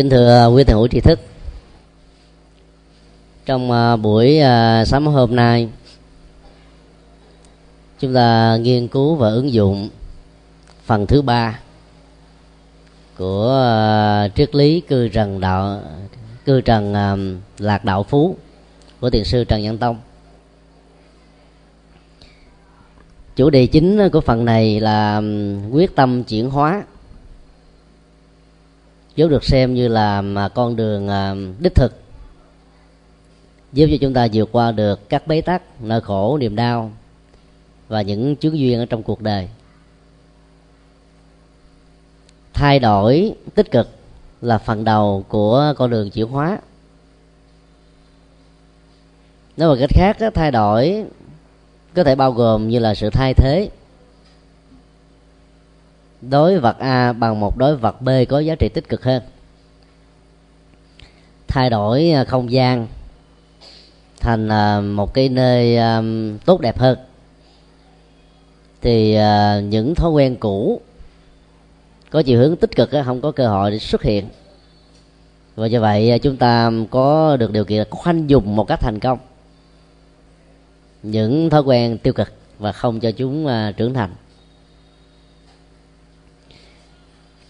kính thưa à, quý thầy hữu tri thức. Trong à, buổi à, sáng hôm nay, chúng ta nghiên cứu và ứng dụng phần thứ ba của triết lý cư trần đạo, cư trần lạc đạo phú của thiền sư trần nhân tông. Chủ đề chính của phần này là quyết tâm chuyển hóa vốn được xem như là con đường à, đích thực. Giúp cho chúng ta vượt qua được các bế tắc, nỗi khổ, niềm đau và những chướng duyên ở trong cuộc đời. Thay đổi tích cực là phần đầu của con đường chuyển hóa. Nói một cách khác thay đổi có thể bao gồm như là sự thay thế đối vật a bằng một đối vật b có giá trị tích cực hơn. Thay đổi à, không gian thành à, một cái nơi à, tốt đẹp hơn. Thì những thói quen cũ có chiều hướng tích cực không có cơ hội để xuất hiện. Và do vậy chúng ta có được điều kiện khoanh dùng một cách thành công. Những thói quen tiêu cực và không cho chúng trưởng thành.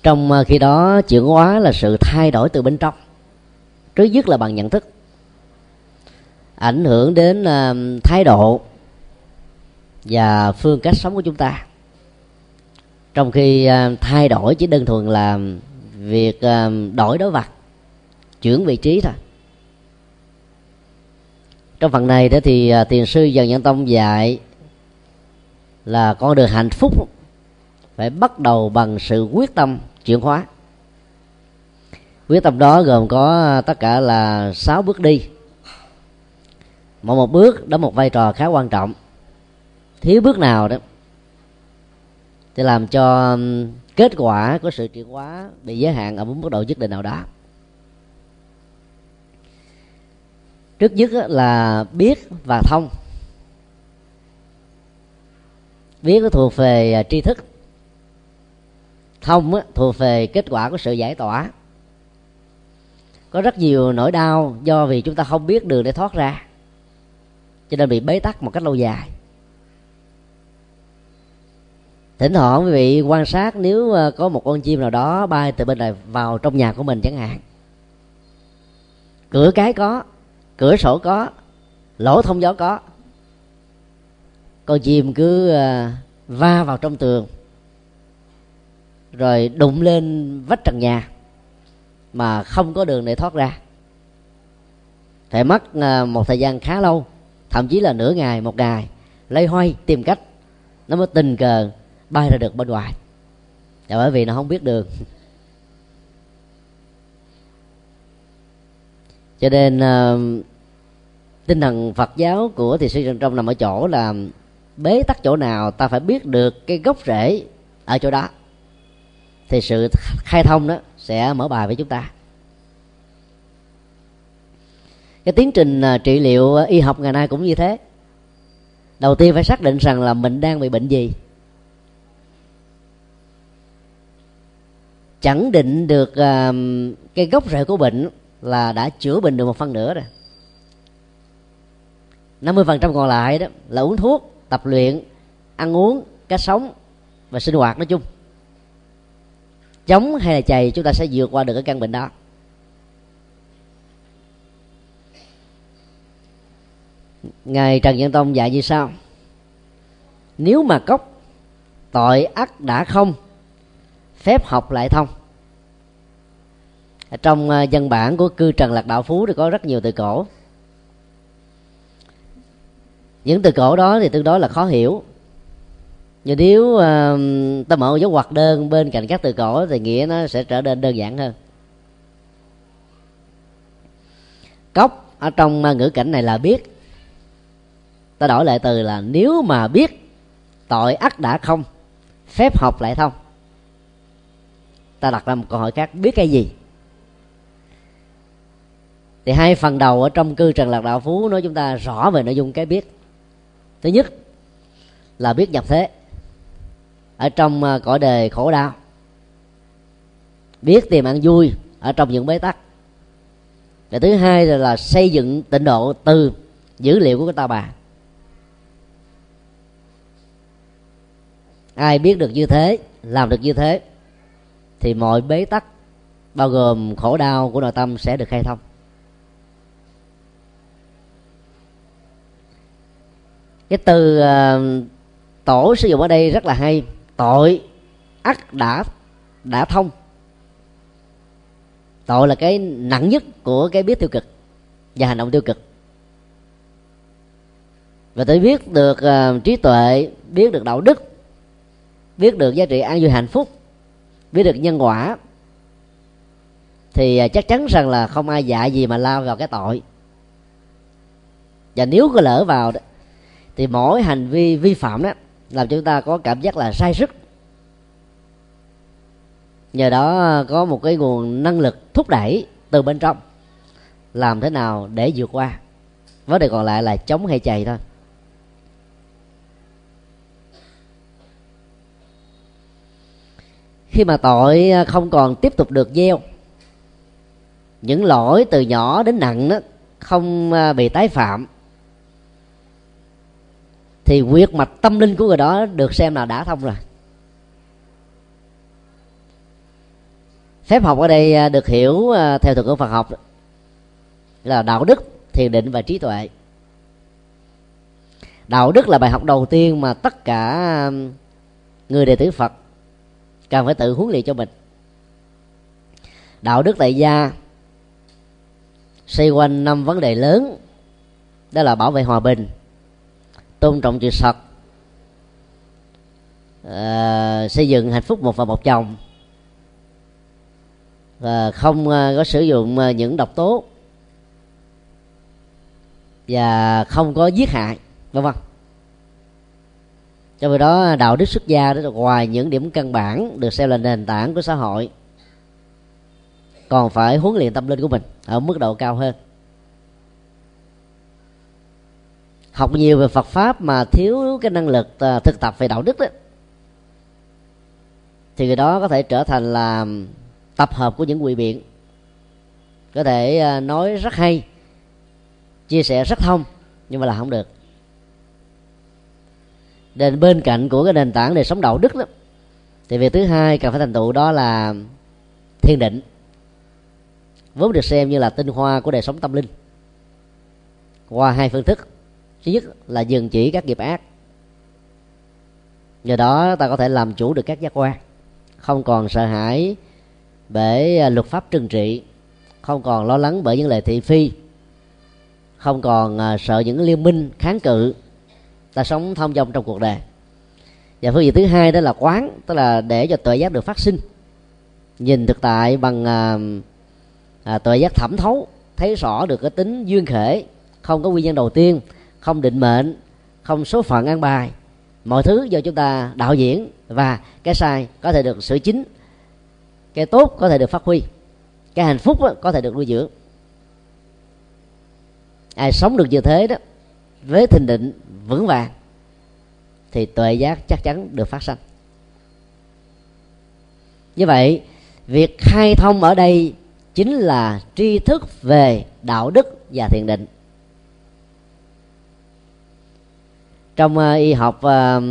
Trong ờ, khi đó, chuyển hóa là sự thay đổi từ bên trong. Trước nhất là bằng nhận thức. Ảnh hưởng đến ờ, thái độ và phương cách sống của chúng ta. Trong khi ờ, thay đổi chỉ đơn thuần là việc đổi đối vật chuyển vị trí thôi. Trong phần này đó thì tiền sư dần nhân tông dạy là con đường hạnh phúc phải bắt đầu bằng sự quyết tâm chuyển hóa. Quyết tâm đó gồm có à, tất cả là sáu bước đi. Mỗi một bước đóng một vai trò khá quan trọng. Thiếu bước nào đó thì làm cho kết quả của sự chuyển hóa bị giới hạn ở một mức độ nhất định nào đó. Trước nhất là biết và thông. Biết nó thuộc về à, tri thức thông á, thuộc về kết quả của sự giải tỏa. Có rất nhiều nỗi đau do vì chúng ta không biết đường để thoát ra, cho nên bị bế tắc một cách lâu dài. Thỉnh thoảng quý vị quan sát nếu ờ, có một con chim nào đó bay từ bên này vào trong nhà của mình chẳng hạn. Cửa cái có, cửa sổ có, lỗ thông gió có. Con chim cứ ờ, va vào trong tường rồi đụng lên vách trần nhà mà không có đường để thoát ra. Phải mất à, một thời gian khá lâu thậm chí là nửa ngày một ngày lấy hoay tìm cách. Nó mới tình cờ bay ra được bên ngoài. Là bởi vì nó không biết đường. Cho nên uh, tinh thần phật giáo của thì sư trần trong nằm ở chỗ là bế tắc chỗ nào ta phải biết được cái gốc rễ ở chỗ đó thì sự khai thông đó sẽ mở bài với chúng ta. Cái tiến trình à, trị liệu à, y học ngày nay cũng như thế. Đầu tiên phải xác định rằng là mình đang bị bệnh gì. Chẳng định được à, cái gốc rễ của bệnh là đã chữa bệnh được một phần nữa rồi. 50% còn lại đó là uống thuốc, tập luyện, ăn uống cách sống và sinh hoạt nói chung chống hay là chày, chúng ta sẽ vượt qua được cái căn bệnh đó. Ngài trần nhân tông dạy như sau. Nếu mà cốc tội ắt đã không, phép học lại thông. Trong à, văn dân bản của cư trần lạc đạo phú thì có rất nhiều từ cổ. Những từ cổ đó thì tương đối là khó hiểu nhưng nếu uh, ta mở dấu hoặc đơn bên cạnh các từ cổ thì nghĩa nó sẽ trở nên đơn giản hơn. Cốc ở trong ờ, ngữ cảnh này là biết. Ta đổi lại từ là nếu mà biết tội ắt đã không phép học lại thông ta đặt ra một câu hỏi khác biết cái gì? Thì hai phần đầu ở trong cư trần lạc đạo phú nói chúng ta rõ về nội dung cái biết. Thứ nhất là biết nhập thế ở trong ờ, cõi đề khổ đau. Biết tìm ăn vui ở trong những bế tắc. Và thứ hai là, là xây dựng tịnh độ từ dữ liệu của cái ta bà. Ai biết được như thế làm được như thế thì mọi bế tắc bao gồm khổ đau của nội tâm sẽ được khai thông. Cái từ uh, tổ sử dụng ở đây rất là hay tội ắt đã đã thông. Tội là cái nặng nhất của cái biết tiêu cực và hành động tiêu cực. Và tôi biết được uh, trí tuệ biết được đạo đức biết được giá trị an vui hạnh phúc biết được nhân quả thì uh, chắc chắn rằng là không ai dạ gì mà lao vào cái tội. Và nếu có lỡ vào đó, thì mỗi hành vi vi phạm đó làm chúng ta có cảm giác là sai sức. Nhờ đó có một cái nguồn năng lực thúc đẩy từ bên trong. Làm thế nào để vượt qua? Vấn đề còn lại là chống hay chày thôi. Khi mà tội không còn tiếp tục được gieo, những lỗi từ nhỏ đến nặng đó không à, bị tái phạm thì quyệt mạch tâm linh của người đó được xem là đã thông rồi. Phép học ở đây à, được hiểu à, theo thuật ngữ Phật học là đạo đức, thiền định và trí tuệ. Đạo đức là bài học đầu tiên mà tất cả à, người đệ tử Phật cần phải tự huấn luyện cho mình. Đạo đức tại gia, xoay quanh năm vấn đề lớn, đó là bảo vệ hòa bình tôn trọng sự thật à, xây dựng hạnh phúc một và một chồng. Và không ờ, có sử dụng ờ, những độc tố. Và không có giết hại vân vân. Cho vì đó đạo đức xuất gia đó là ngoài những điểm căn bản được xem là nền tảng của xã hội còn phải huấn luyện tâm linh của mình ở mức độ cao hơn. Học nhiều về Phật pháp mà thiếu cái năng lực à, thực tập về đạo đức đó. Thì người đó có thể trở thành là tập hợp của những quỷ biện. Có thể à, nói rất hay, chia sẻ rất thông, nhưng mà là không được. Nên bên cạnh của cái nền tảng đời sống đạo đức đó, thì việc thứ hai cần phải thành tựu đó là thiền định. Vốn được xem như là tinh hoa của đời sống tâm linh. Qua hai phương thức thứ nhất là dừng chỉ các nghiệp ác. Nhờ đó ta có thể làm chủ được các giác quan. Không còn sợ hãi bởi à, luật pháp trừng trị. Không còn lo lắng bởi những lời thị phi. Không còn à, sợ những liên minh kháng cự. Ta sống thông dong trong cuộc đời. Và phương diện thứ hai đó là quán tức là để cho tuệ giác được phát sinh. Nhìn thực tại bằng à, à, tuệ giác thẩm thấu thấy rõ được cái tính duyên khể không có nguyên nhân đầu tiên không định mệnh, không số phận ăn bài. Mọi thứ do chúng ta đạo diễn và cái sai có thể được sửa chính, cái tốt có thể được phát huy, cái hạnh phúc có thể được nuôi dưỡng. Ai sống được như thế đó, với thình định vững vàng, thì tuệ giác chắc chắn được phát sinh như vậy, việc khai thông ở đây chính là tri thức về đạo đức và thiền định. Trong uh, y học uh,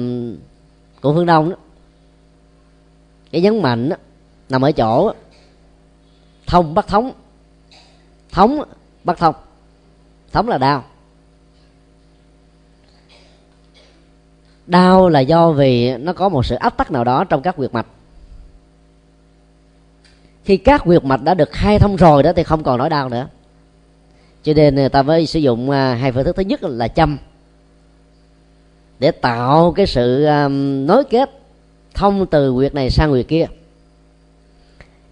của phương đông đó, cái nhấn mạnh đó, nằm ở chỗ thông bắt thống. Thống bắt thông. Thống là đau. Đau là do vì nó có một sự áp tắc nào đó trong các huyệt mạch. Khi các huyệt mạch đã được khai thông rồi đó thì không còn nỗi đau nữa. Cho nên người ta mới sử dụng ờ, hai phương thức. Thứ nhất là châm để tạo cái sự um, nối kết thông từ quyệt này sang quyệt kia.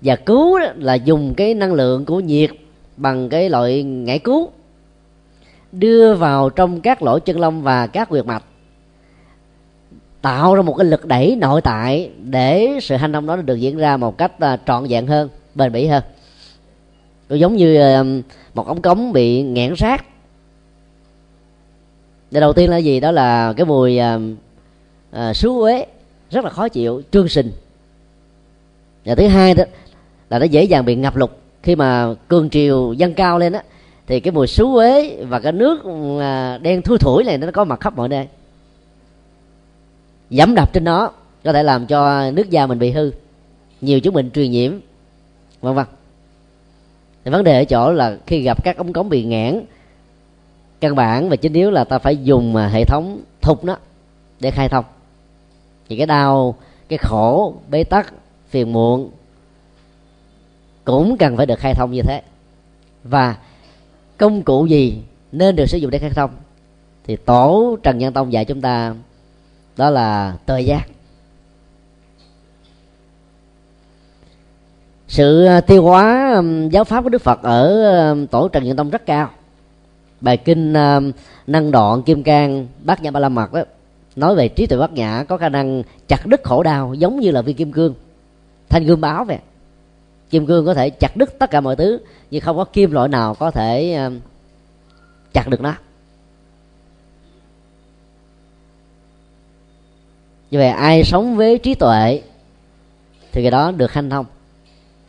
Và cứu là dùng cái năng lượng của nhiệt bằng cái loại ngải cứu đưa vào trong các lỗ chân lông và các quyệt mạch tạo ra một cái lực đẩy nội tại để sự hành động đó được diễn ra một cách à, trọn vẹn hơn bền bỉ hơn. Giống như à, một ống cống bị nghẽn sát. Điều đầu tiên là gì? Đó là cái mùi à, à, xú uế rất là khó chịu trương sình. Và thứ hai đó là nó dễ dàng bị ngập lụt. Khi mà cường triều dâng cao lên á thì cái mùi xú uế và cái nước à, đen thui thủi này nó có mặt khắp mọi nơi. Dẫm đập trên nó có thể làm cho nước da mình bị hư nhiều chứng bệnh truyền nhiễm vân vân. Thì vấn đề ở chỗ là khi gặp các ống cống bị nghẽn căn bản và chính yếu là ta phải dùng à, hệ thống thục đó để khai thông. Thì cái đau, cái khổ, bế tắc, phiền muộn cũng cần phải được khai thông như thế. Và công cụ gì nên được sử dụng để khai thông? Thì tổ trần nhân tông dạy chúng ta đó là tời giác. Sự tiêu hóa giáo pháp của đức phật ở tổ trần nhân tông rất cao bài kinh ờ, năng đoạn kim cang, bát nhã ba la mật đó nói về trí tuệ bát nhã có khả năng chặt đứt khổ đau giống như là viên kim cương. Thanh gương báo vậy. Kim cương có thể chặt đứt tất cả mọi thứ, nhưng không có kim loại nào có thể ờ, chặt được nó. Như vậy, ai sống với trí tuệ thì người đó được hanh thông.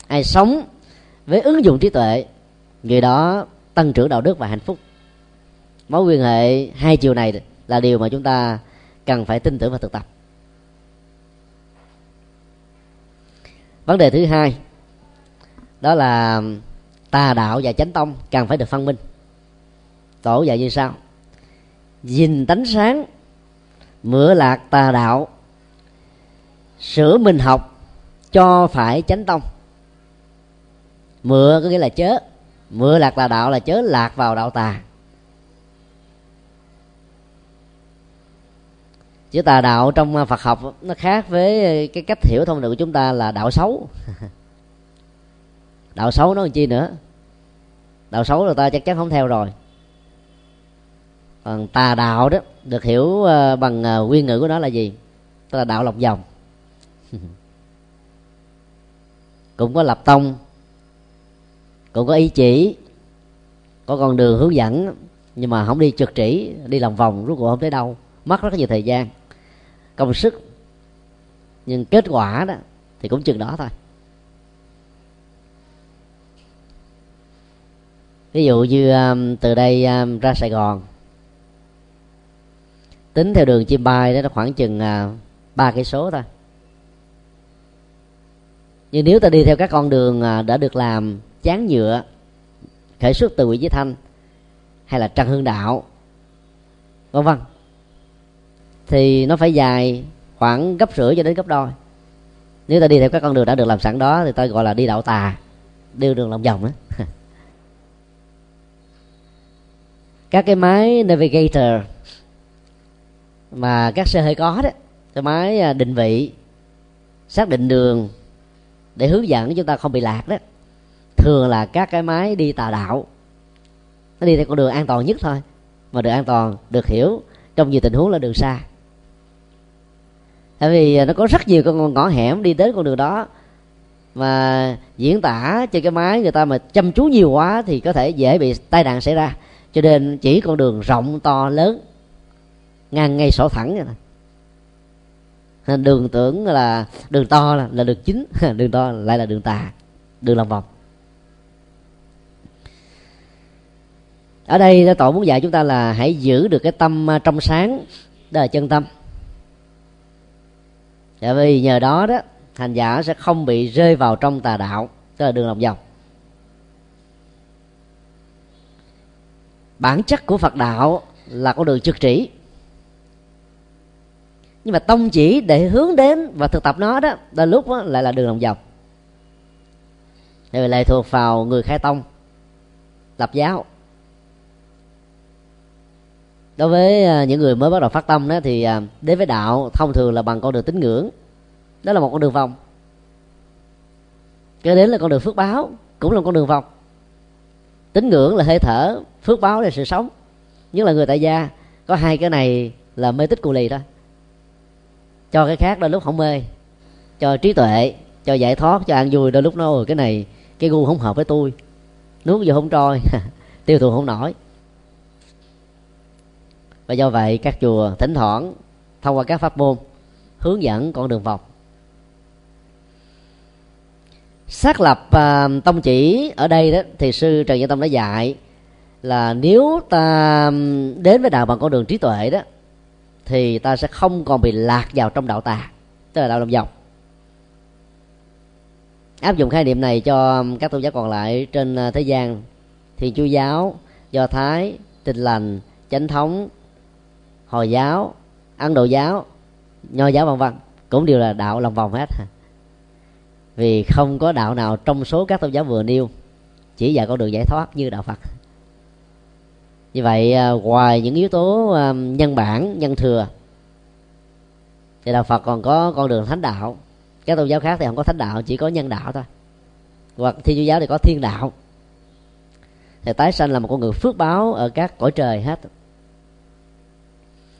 Ai sống với ứng dụng trí tuệ, người đó tăng trưởng đạo đức và hạnh phúc mối quan hệ hai chiều này là điều mà chúng ta cần phải tin tưởng và thực tập. Vấn đề thứ hai, đó là tà đạo và chánh tông cần phải được phân minh. Tổ dạy như sau. Dình tánh sáng, mửa lạc tà đạo, sửa mình học, cho phải chánh tông. Mưa có nghĩa là chớ mưa lạc là đạo là chớ lạc vào đạo tà. Chữ tà đạo trong à, phật học nó khác với cái cách hiểu thông thường của chúng ta là đạo xấu. Đạo xấu nó làm chi nữa? Đạo xấu là ta chắc chắn không theo rồi. Còn tà đạo đó, được hiểu à, bằng à, nguyên ngữ của nó là gì? Tức là đạo lọc vòng cũng có lập tông, cũng có ý chỉ, có con đường hướng dẫn, nhưng mà không đi trực chỉ, đi lòng vòng, rốt cuộc không tới đâu. Mất rất nhiều thời gian công sức, nhưng kết quả đó thì cũng chừng đó thôi. Ví dụ như um, từ đây um, ra sài gòn, tính theo đường chim bay đó, nó khoảng chừng à, ba cây số thôi. Nhưng nếu ta đi theo các con đường à, đã được làm chán nhựa, khởi xuất từ Nguyễn Chí Thanh, hay là Trần Hưng Đạo, vân vân thì nó phải dài khoảng gấp rưỡi cho đến gấp đôi. Nếu ta đi theo các con đường đã được làm sẵn đó thì ta gọi là đi đạo tà đi đường lòng vòng đó các cái máy navigator mà các xe hơi có đó, cái máy à, định vị, xác định đường để hướng dẫn chúng ta không bị lạc đó, thường là các cái máy đi tà đạo. Nó đi theo con đường an toàn nhất thôi, mà đường an toàn được hiểu trong nhiều tình huống là đường xa tại vì nó có rất nhiều con ngõ hẻm đi đến con đường đó. Mà diễn tả trên cái máy người ta mà chăm chú nhiều quá thì có thể dễ bị tai nạn xảy ra. Cho nên chỉ con đường rộng to lớn ngang ngay sổ thẳng vậy này. đường tưởng là đường to là, là đường chính đường to lại là đường tà đường lòng vòng. Ở đây tổ muốn dạy chúng ta là hãy giữ được cái tâm à, trong sáng đó là chân tâm tại vì nhờ đó đó hành giả sẽ không bị rơi vào trong tà đạo tức là đường lòng vòng. Bản chất của phật đạo là con đường trực chỉ nhưng mà tông chỉ để hướng đến và thực tập nó đó đôi lúc đó, lại là đường lòng vòng. Tại vì lại thuộc vào người khai tông lập giáo đối với à, những người mới bắt đầu phát tâm đó thì à, đến với đạo thông thường là bằng con đường tín ngưỡng. Đó là một con đường vòng. Cái đến là con đường phước báo, cũng là con đường vòng. Tín ngưỡng là hơi thở, phước báo là sự sống. Nhất là người tại gia, có hai cái này là mê tích cù lì thôi. Cho cái khác đôi lúc không mê, cho trí tuệ, cho giải thoát, cho ăn vui, đôi lúc nó cái này, cái gu không hợp với tôi. Nuốt vô không trôi, tiêu thụ không nổi và do vậy các chùa thỉnh thoảng thông qua các pháp môn hướng dẫn con đường vòng. Xác lập uh, tông chỉ ở đây đó thì sư trần nhân tông đã dạy là nếu ta đến với đạo bằng con đường trí tuệ đó thì ta sẽ không còn bị lạc vào trong đạo tà tức là đạo lòng vòng áp dụng khái niệm này cho các tôn giáo còn lại trên à, thế gian thì chúa giáo do thái tin lành chánh thống hồi giáo, ấn độ giáo, nho giáo vân vân, cũng đều là đạo lòng vòng hết. Vì không có đạo nào trong số các tôn giáo vừa nêu, chỉ dạy con đường giải thoát như đạo phật. Như vậy à, ngoài những yếu tố à, nhân bản, nhân thừa, thì đạo phật còn có con đường thánh đạo. Các tôn giáo khác thì không có thánh đạo, chỉ có nhân đạo thôi. Hoặc thiên chúa giáo thì có thiên đạo. Thì tái sanh là một con người phước báo ở các cõi trời hết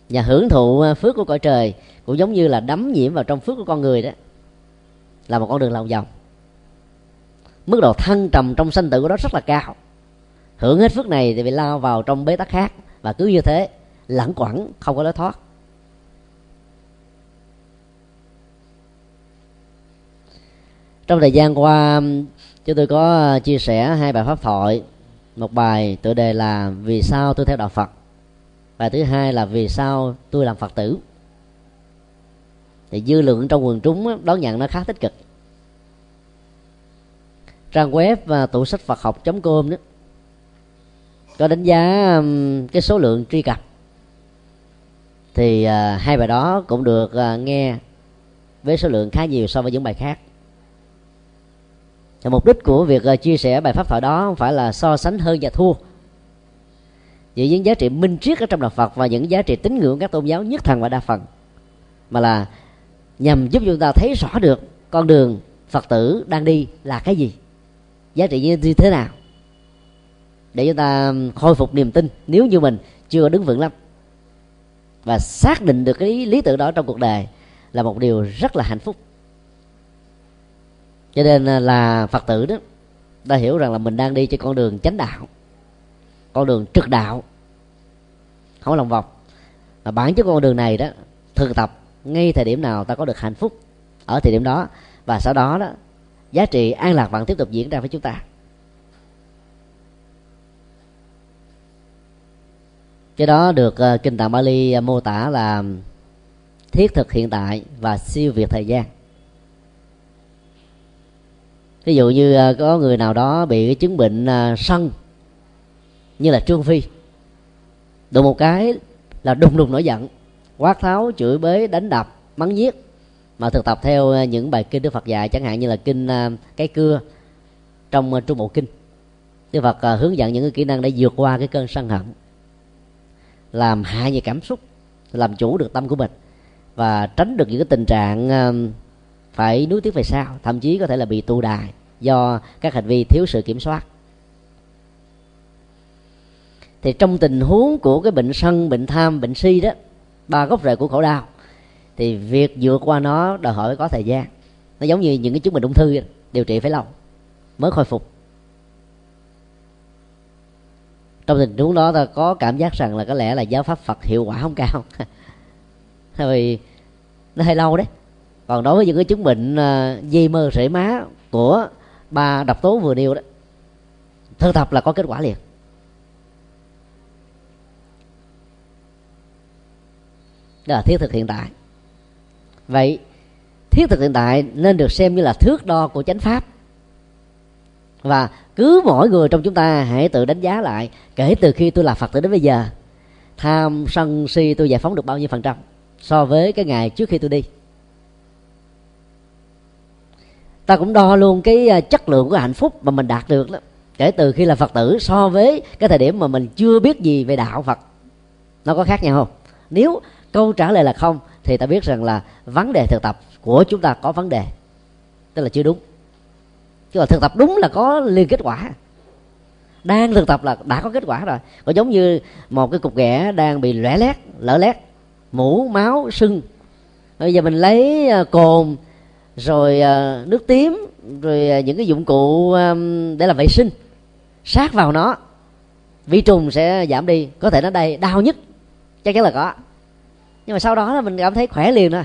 và hưởng thụ à, phước của cõi trời cũng giống như là đắm nhiễm vào trong phước của con người đó, là một con đường lòng vòng. Mức độ thăng trầm trong sanh tử của nó rất là cao. Hưởng hết phước này thì bị lao vào trong bế tắc khác. Và cứ như thế, lẳng quẩn không có lối thoát. Trong thời gian qua, chúng tôi có à, chia sẻ hai bài pháp thoại. Một bài tựa đề là vì sao tôi theo đạo phật? Và thứ hai là vì sao tôi làm phật tử? Thì dư lượng trong quần chúng đón nhận nó khá tích cực. Trang web và tủ sách phật học com đó có đánh giá cái số lượng truy cập. Thì uh, hai bài đó cũng được uh, nghe với số lượng khá nhiều so với những bài khác. Thì mục đích của việc uh, chia sẻ bài pháp thoại đó không phải là so sánh hơn và thua về những giá trị minh triết ở trong đạo Phật và những giá trị tín ngưỡng các tôn giáo nhất thần và đa phần. Mà là nhằm giúp chúng ta thấy rõ được con đường Phật tử đang đi là cái gì, giá trị như thế nào. Để chúng ta khôi phục niềm tin, nếu như mình chưa đứng vững lắm và xác định được cái lý tưởng đó trong cuộc đời là một điều rất là hạnh phúc. Cho nên là phật tử đó ta hiểu rằng là mình đang đi trên con đường chánh đạo con đường trực đạo. Không lòng vòng. Và bản chất con đường này đó thực tập ngay thời điểm nào ta có được hạnh phúc ở thời điểm đó và sau đó đó giá trị an lạc vẫn tiếp tục diễn ra với chúng ta. Cái đó được uh, kinh tạng Bali uh, mô tả là thiết thực hiện tại và siêu việt thời gian. Ví dụ như uh, có người nào đó bị cái chứng bệnh uh, sân như là trương phi. Đụng một cái là đùng đùng nổi giận, quát tháo, chửi bới đánh đập, mắng giết mà thực tập theo ờ, những bài kinh đức phật dạy, chẳng hạn như là kinh ờ, cái cưa trong ờ, trung bộ kinh. Đức phật hướng dẫn những cái kỹ năng để vượt qua cái cơn sân hận, làm hạ về cảm xúc, làm chủ được tâm của mình, và tránh được những cái tình trạng phải nuối tiếc về sau, thậm chí có thể là bị tù đài do các hành vi thiếu sự kiểm soát thì trong tình huống của cái bệnh sân, bệnh tham, bệnh si đó, ba gốc rễ của khổ đau, thì việc vượt qua nó đòi hỏi có thời gian. Nó giống như những cái chứng bệnh ung thư điều trị phải lâu, mới khôi phục. Trong tình huống đó, ta có cảm giác rằng là có lẽ là giáo pháp phật hiệu quả không cao. Vì nó hơi lâu đấy. Còn đối với những cái chứng bệnh à, dây mơ rễ má của ba độc tố vừa nêu đó, thực tập là có kết quả liền. Đó là thiết thực hiện tại. Vậy, thiết thực hiện tại nên được xem như là thước đo của chánh pháp. Và cứ mỗi người trong chúng ta hãy tự đánh giá lại, kể từ khi tôi là phật tử đến bây giờ, tham sân si tôi giải phóng được bao nhiêu phần trăm so với cái ngày trước khi tôi đi. Ta cũng đo luôn cái à, chất lượng của hạnh phúc mà mình đạt được đó. Kể từ khi là phật tử so với cái thời điểm mà mình chưa biết gì về đạo phật, nó có khác nhau không? Nếu câu trả lời là không, thì ta biết rằng là vấn đề thực tập của chúng ta có vấn đề. Tức là chưa đúng. Chứ là thực tập đúng là có liên kết quả. Đang thực tập là đã có kết quả rồi. Có giống như một cái cục ghẻ đang bị lẻ lét, lở lét. Mũ, máu, sưng. Bây giờ mình lấy à, cồn, rồi à, nước tím, rồi à, những cái dụng cụ để làm vệ sinh. Sát vào nó. Vi trùng sẽ giảm đi. Có thể nó đây đau nhất. Chắc chắn là có nhưng mà sau đó là mình cảm thấy khỏe liền thôi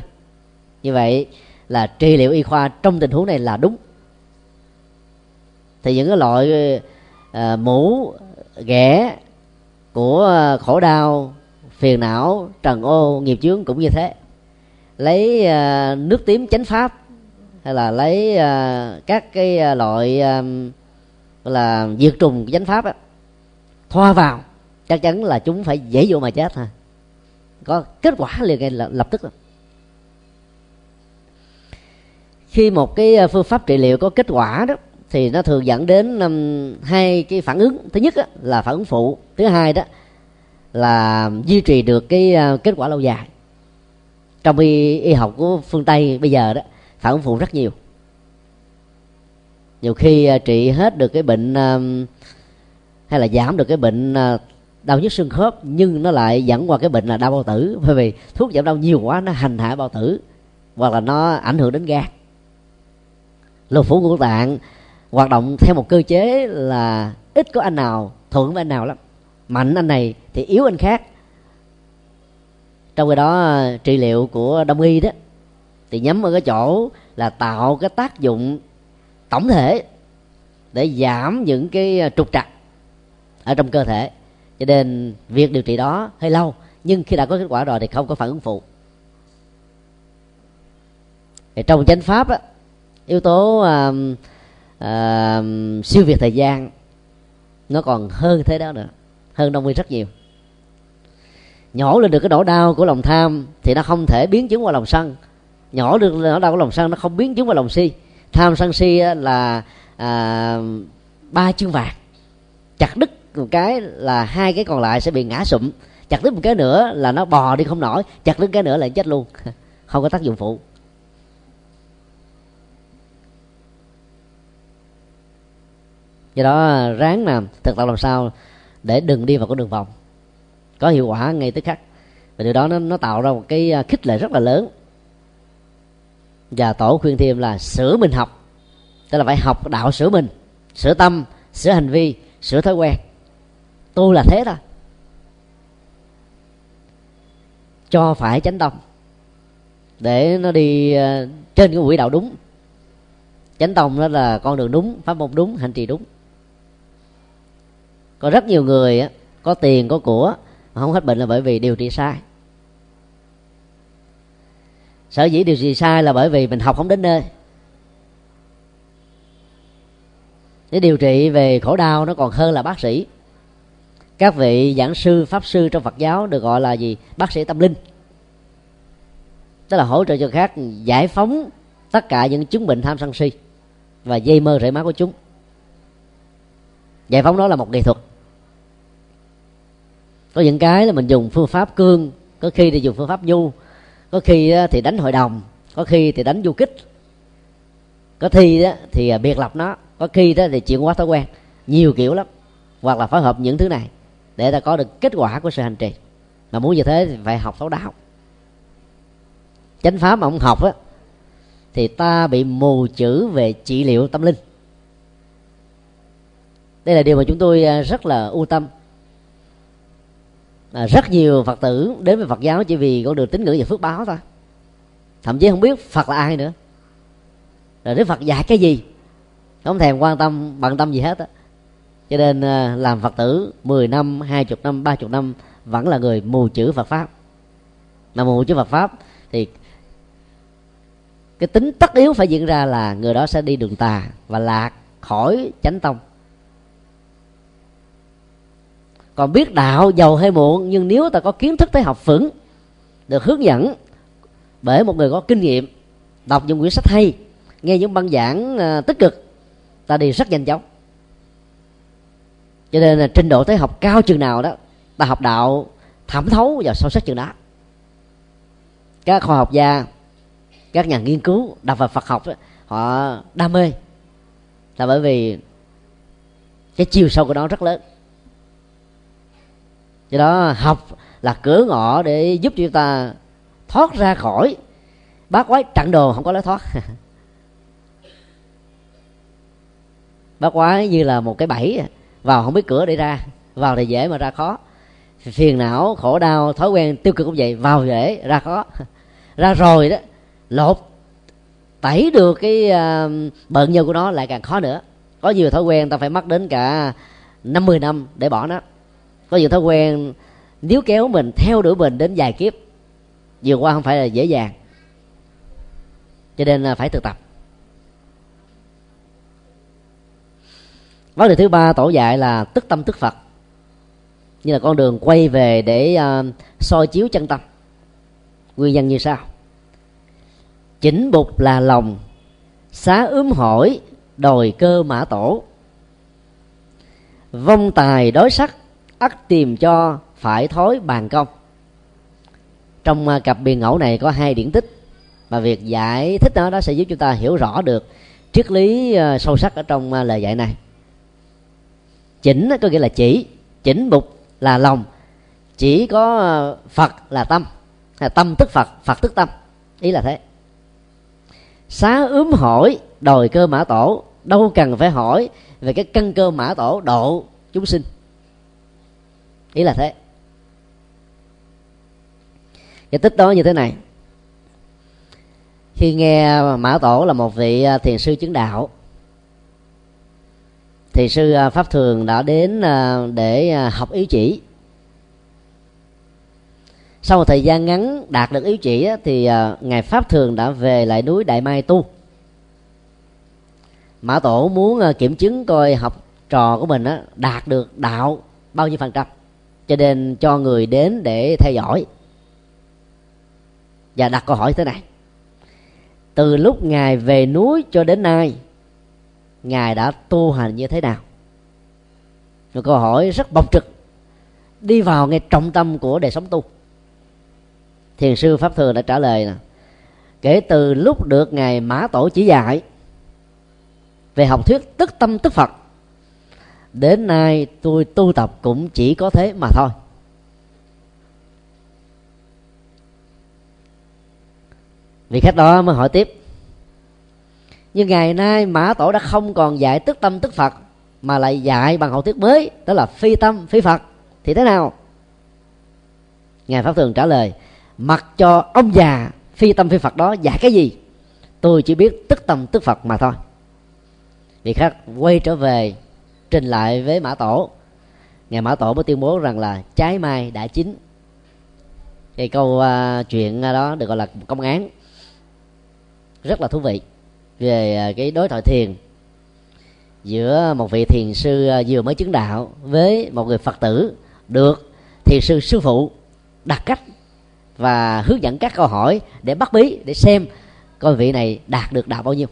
như vậy là trị liệu y khoa trong tình huống này là đúng. Thì những cái loại uh, mũ ghẻ của ờ, khổ đau phiền não trần ô nghiệp chướng cũng như thế. Lấy uh, nước tím chánh pháp hay là lấy uh, các cái loại uh, là diệt trùng chánh pháp á, thoa vào chắc chắn là chúng phải dễ vô mà chết thôi có kết quả liền ngay lập tức rồi. Khi một cái ờ, phương pháp trị liệu có kết quả đó thì nó thường dẫn đến um, hai cái phản ứng. Thứ nhất á, là phản ứng phụ. Thứ hai đó là duy trì được cái uh, kết quả lâu dài. Trong y, y học của phương tây bây giờ đó phản ứng phụ rất nhiều. Nhiều khi uh, trị hết được cái bệnh uh, hay là giảm được cái bệnh uh, đau nhức xương khớp, nhưng nó lại dẫn qua cái bệnh là đau bao tử. Bởi vì thuốc giảm đau nhiều quá, nó hành hạ bao tử, hoặc là nó ảnh hưởng đến gan. Lục phủ ngũ tạng hoạt động theo một cơ chế là ít có anh nào, thuận với anh nào lắm. Mạnh anh này thì yếu anh khác. Trong cái đó, trị liệu của đông y đó, thì nhắm ở cái chỗ là tạo cái tác dụng tổng thể để giảm những cái trục trặc ở trong cơ thể cho nên việc điều trị đó hơi lâu nhưng khi đã có kết quả rồi thì không có phản ứng phụ. Thì trong chánh pháp á, yếu tố uh, uh, siêu việt thời gian nó còn hơn thế đó nữa hơn đông nguyên rất nhiều. Nhổ lên được cái nỗi đau của lòng tham thì nó không thể biến chứng qua lòng sân. Nhỏ được nỗi đau của lòng sân nó không biến chứng qua lòng si. Tham sân si là à, ba chương vàng chặt đứt một cái là hai cái còn lại sẽ bị ngã sụm. Chặt đứt một cái nữa là nó bò đi không nổi chặt đứt cái nữa là chết luôn. Không có tác dụng phụ. Do đó ráng làm thực tập làm sao để đừng đi vào con đường vòng. Có hiệu quả ngay tức khắc. Và điều đó nó, nó tạo ra một cái à, khích lệ rất là lớn. Và tổ khuyên thêm là sửa mình học. Tức là phải học đạo sửa mình sửa tâm sửa hành vi sửa thói quen tôi là thế thôi. Cho phải chánh tâm để nó đi ờ, trên cái quỹ đạo đúng. Chánh tông đó là con đường đúng pháp môn đúng hành trì đúng. Có rất nhiều người á, có tiền có của mà không hết bệnh là bởi vì điều trị sai. Sở dĩ điều trị sai là bởi vì mình học không đến nơi. Để điều trị về khổ đau nó còn hơn là bác sĩ các vị giảng sư, pháp sư trong phật giáo được gọi là gì? Bác sĩ tâm linh. Tức là hỗ trợ cho khác giải phóng tất cả những chứng bệnh tham sân si và dây mơ rễ má của chúng. Giải phóng đó là một nghệ thuật. Có những cái là mình dùng phương pháp cương, có khi thì dùng phương pháp nhu, có khi thì đánh hội đồng, có khi thì đánh du kích. Có thi đó thì à, biệt lập nó, có khi đó thì chuyển hóa thói quen. Nhiều kiểu lắm, hoặc là phối hợp những thứ này để ta có được kết quả của sự hành trì. Mà muốn như thế thì phải học thấu đạo chánh pháp mà không học á thì ta bị mù chữ về trị liệu tâm linh. Đây là điều mà chúng tôi à, rất là ưu tâm. À, rất nhiều phật tử đến với phật giáo chỉ vì con đường tín ngưỡng và phước báo thôi. Thậm chí không biết phật là ai nữa. Rồi đức phật dạy cái gì? Không thèm quan tâm bận tâm gì hết á cho nên à, làm phật tử 10 năm, hai chục năm, ba chục năm vẫn là người mù chữ phật pháp. Mà mù chữ phật pháp thì cái tính tất yếu phải diễn ra là người đó sẽ đi đường tà và lạc khỏi chánh tông. Còn biết đạo, giàu hay muộn, nhưng nếu ta có kiến thức tới học vững được hướng dẫn bởi một người có kinh nghiệm, đọc những quyển sách hay, nghe những băng giảng à, tích cực, ta đi rất nhanh chóng cho nên là trình độ tới học cao chừng nào đó ta học đạo thẩm thấu và sâu sắc chừng đó. Các khoa học gia các nhà nghiên cứu đọc vào phật học đó, họ đam mê. Là bởi vì cái chiều sâu của nó rất lớn. Do đó học là cửa ngõ để giúp chúng ta thoát ra khỏi bát quái trận đồ không có lối thoát. Bát quái như là một cái bẫy vào không biết cửa để ra. Vào thì dễ mà ra khó. Phiền não khổ đau thói quen tiêu cực cũng vậy. Vào dễ ra khó. Ra rồi đó lột. Tẩy được cái uh, bận nhân của nó lại càng khó nữa. Có nhiều thói quen ta phải mất đến cả 50 năm để bỏ nó. Có nhiều thói quen nếu kéo mình theo đuổi mình đến dài kiếp. Vượt qua không phải là dễ dàng. Cho nên là phải thực tập. Vấn đề thứ ba tổ dạy là tức tâm tức phật. Như là con đường quay về để uh, soi chiếu chân tâm. Nguyên nhân như sau. Chỉnh bục là lòng xá ướm hỏi đòi cơ mã tổ. Vong tài đối sắc ắt tìm cho phải thối bàn công. Trong uh, cặp biên ngẫu này có hai điển tích và việc giải thích nó đó sẽ giúp chúng ta hiểu rõ được triết lý uh, sâu sắc ở trong uh, lời dạy này chỉnh có nghĩa là chỉ. Chỉnh mục là lòng. Chỉ có ờ, phật là tâm. Là tâm tức phật phật tức tâm. Ý là thế. Xá ướm hỏi, đòi cơ mã tổ. Đâu cần phải hỏi về cái căn cơ mã tổ, độ chúng sinh. Ý là thế. Giải tích đó như thế này. Khi nghe mã tổ là một vị à, thiền sư chứng đạo thì sư à, pháp thường đã đến à, để à, học yếu chỉ. Sau một thời gian ngắn đạt được yếu chỉ thì ngài pháp thường đã về lại núi đại mai tu. Mã tổ muốn kiểm chứng coi học trò của mình đạt được đạo bao nhiêu phần trăm, cho nên cho người đến để theo dõi. Và đặt câu hỏi thế này. Từ lúc ngài về núi cho đến nay ngài đã tu hành như thế nào? Một câu hỏi rất bộc trực. Đi vào ngay trọng tâm của đời sống tu. Thiền sư pháp thường đã trả lời là, kể từ lúc được ngài mã tổ chỉ dạy về học thuyết tức tâm tức phật, đến nay tôi tu tập cũng chỉ có thế mà thôi. Vị khách đó mới hỏi tiếp nhưng ngày nay mã tổ đã không còn dạy tức tâm tức phật mà lại dạy bằng hậu thuyết mới đó là phi tâm phi phật. Thì thế nào? Ngài pháp thường trả lời mặc cho ông già phi tâm phi phật đó dạy cái gì? Tôi chỉ biết tức tâm tức phật mà thôi. Vị khách quay trở về trình lại với mã tổ. Ngài mã tổ mới tuyên bố rằng là trái mai đã chín. Cái câu uh, chuyện đó được gọi là công án. Rất là thú vị về à, cái đối thoại thiền. Giữa một vị thiền sư à, vừa mới chứng đạo với một người phật tử, được thiền sư sư phụ đặt cách và hướng dẫn các câu hỏi để bắt bí, để xem coi vị này đạt được đạo bao nhiêu.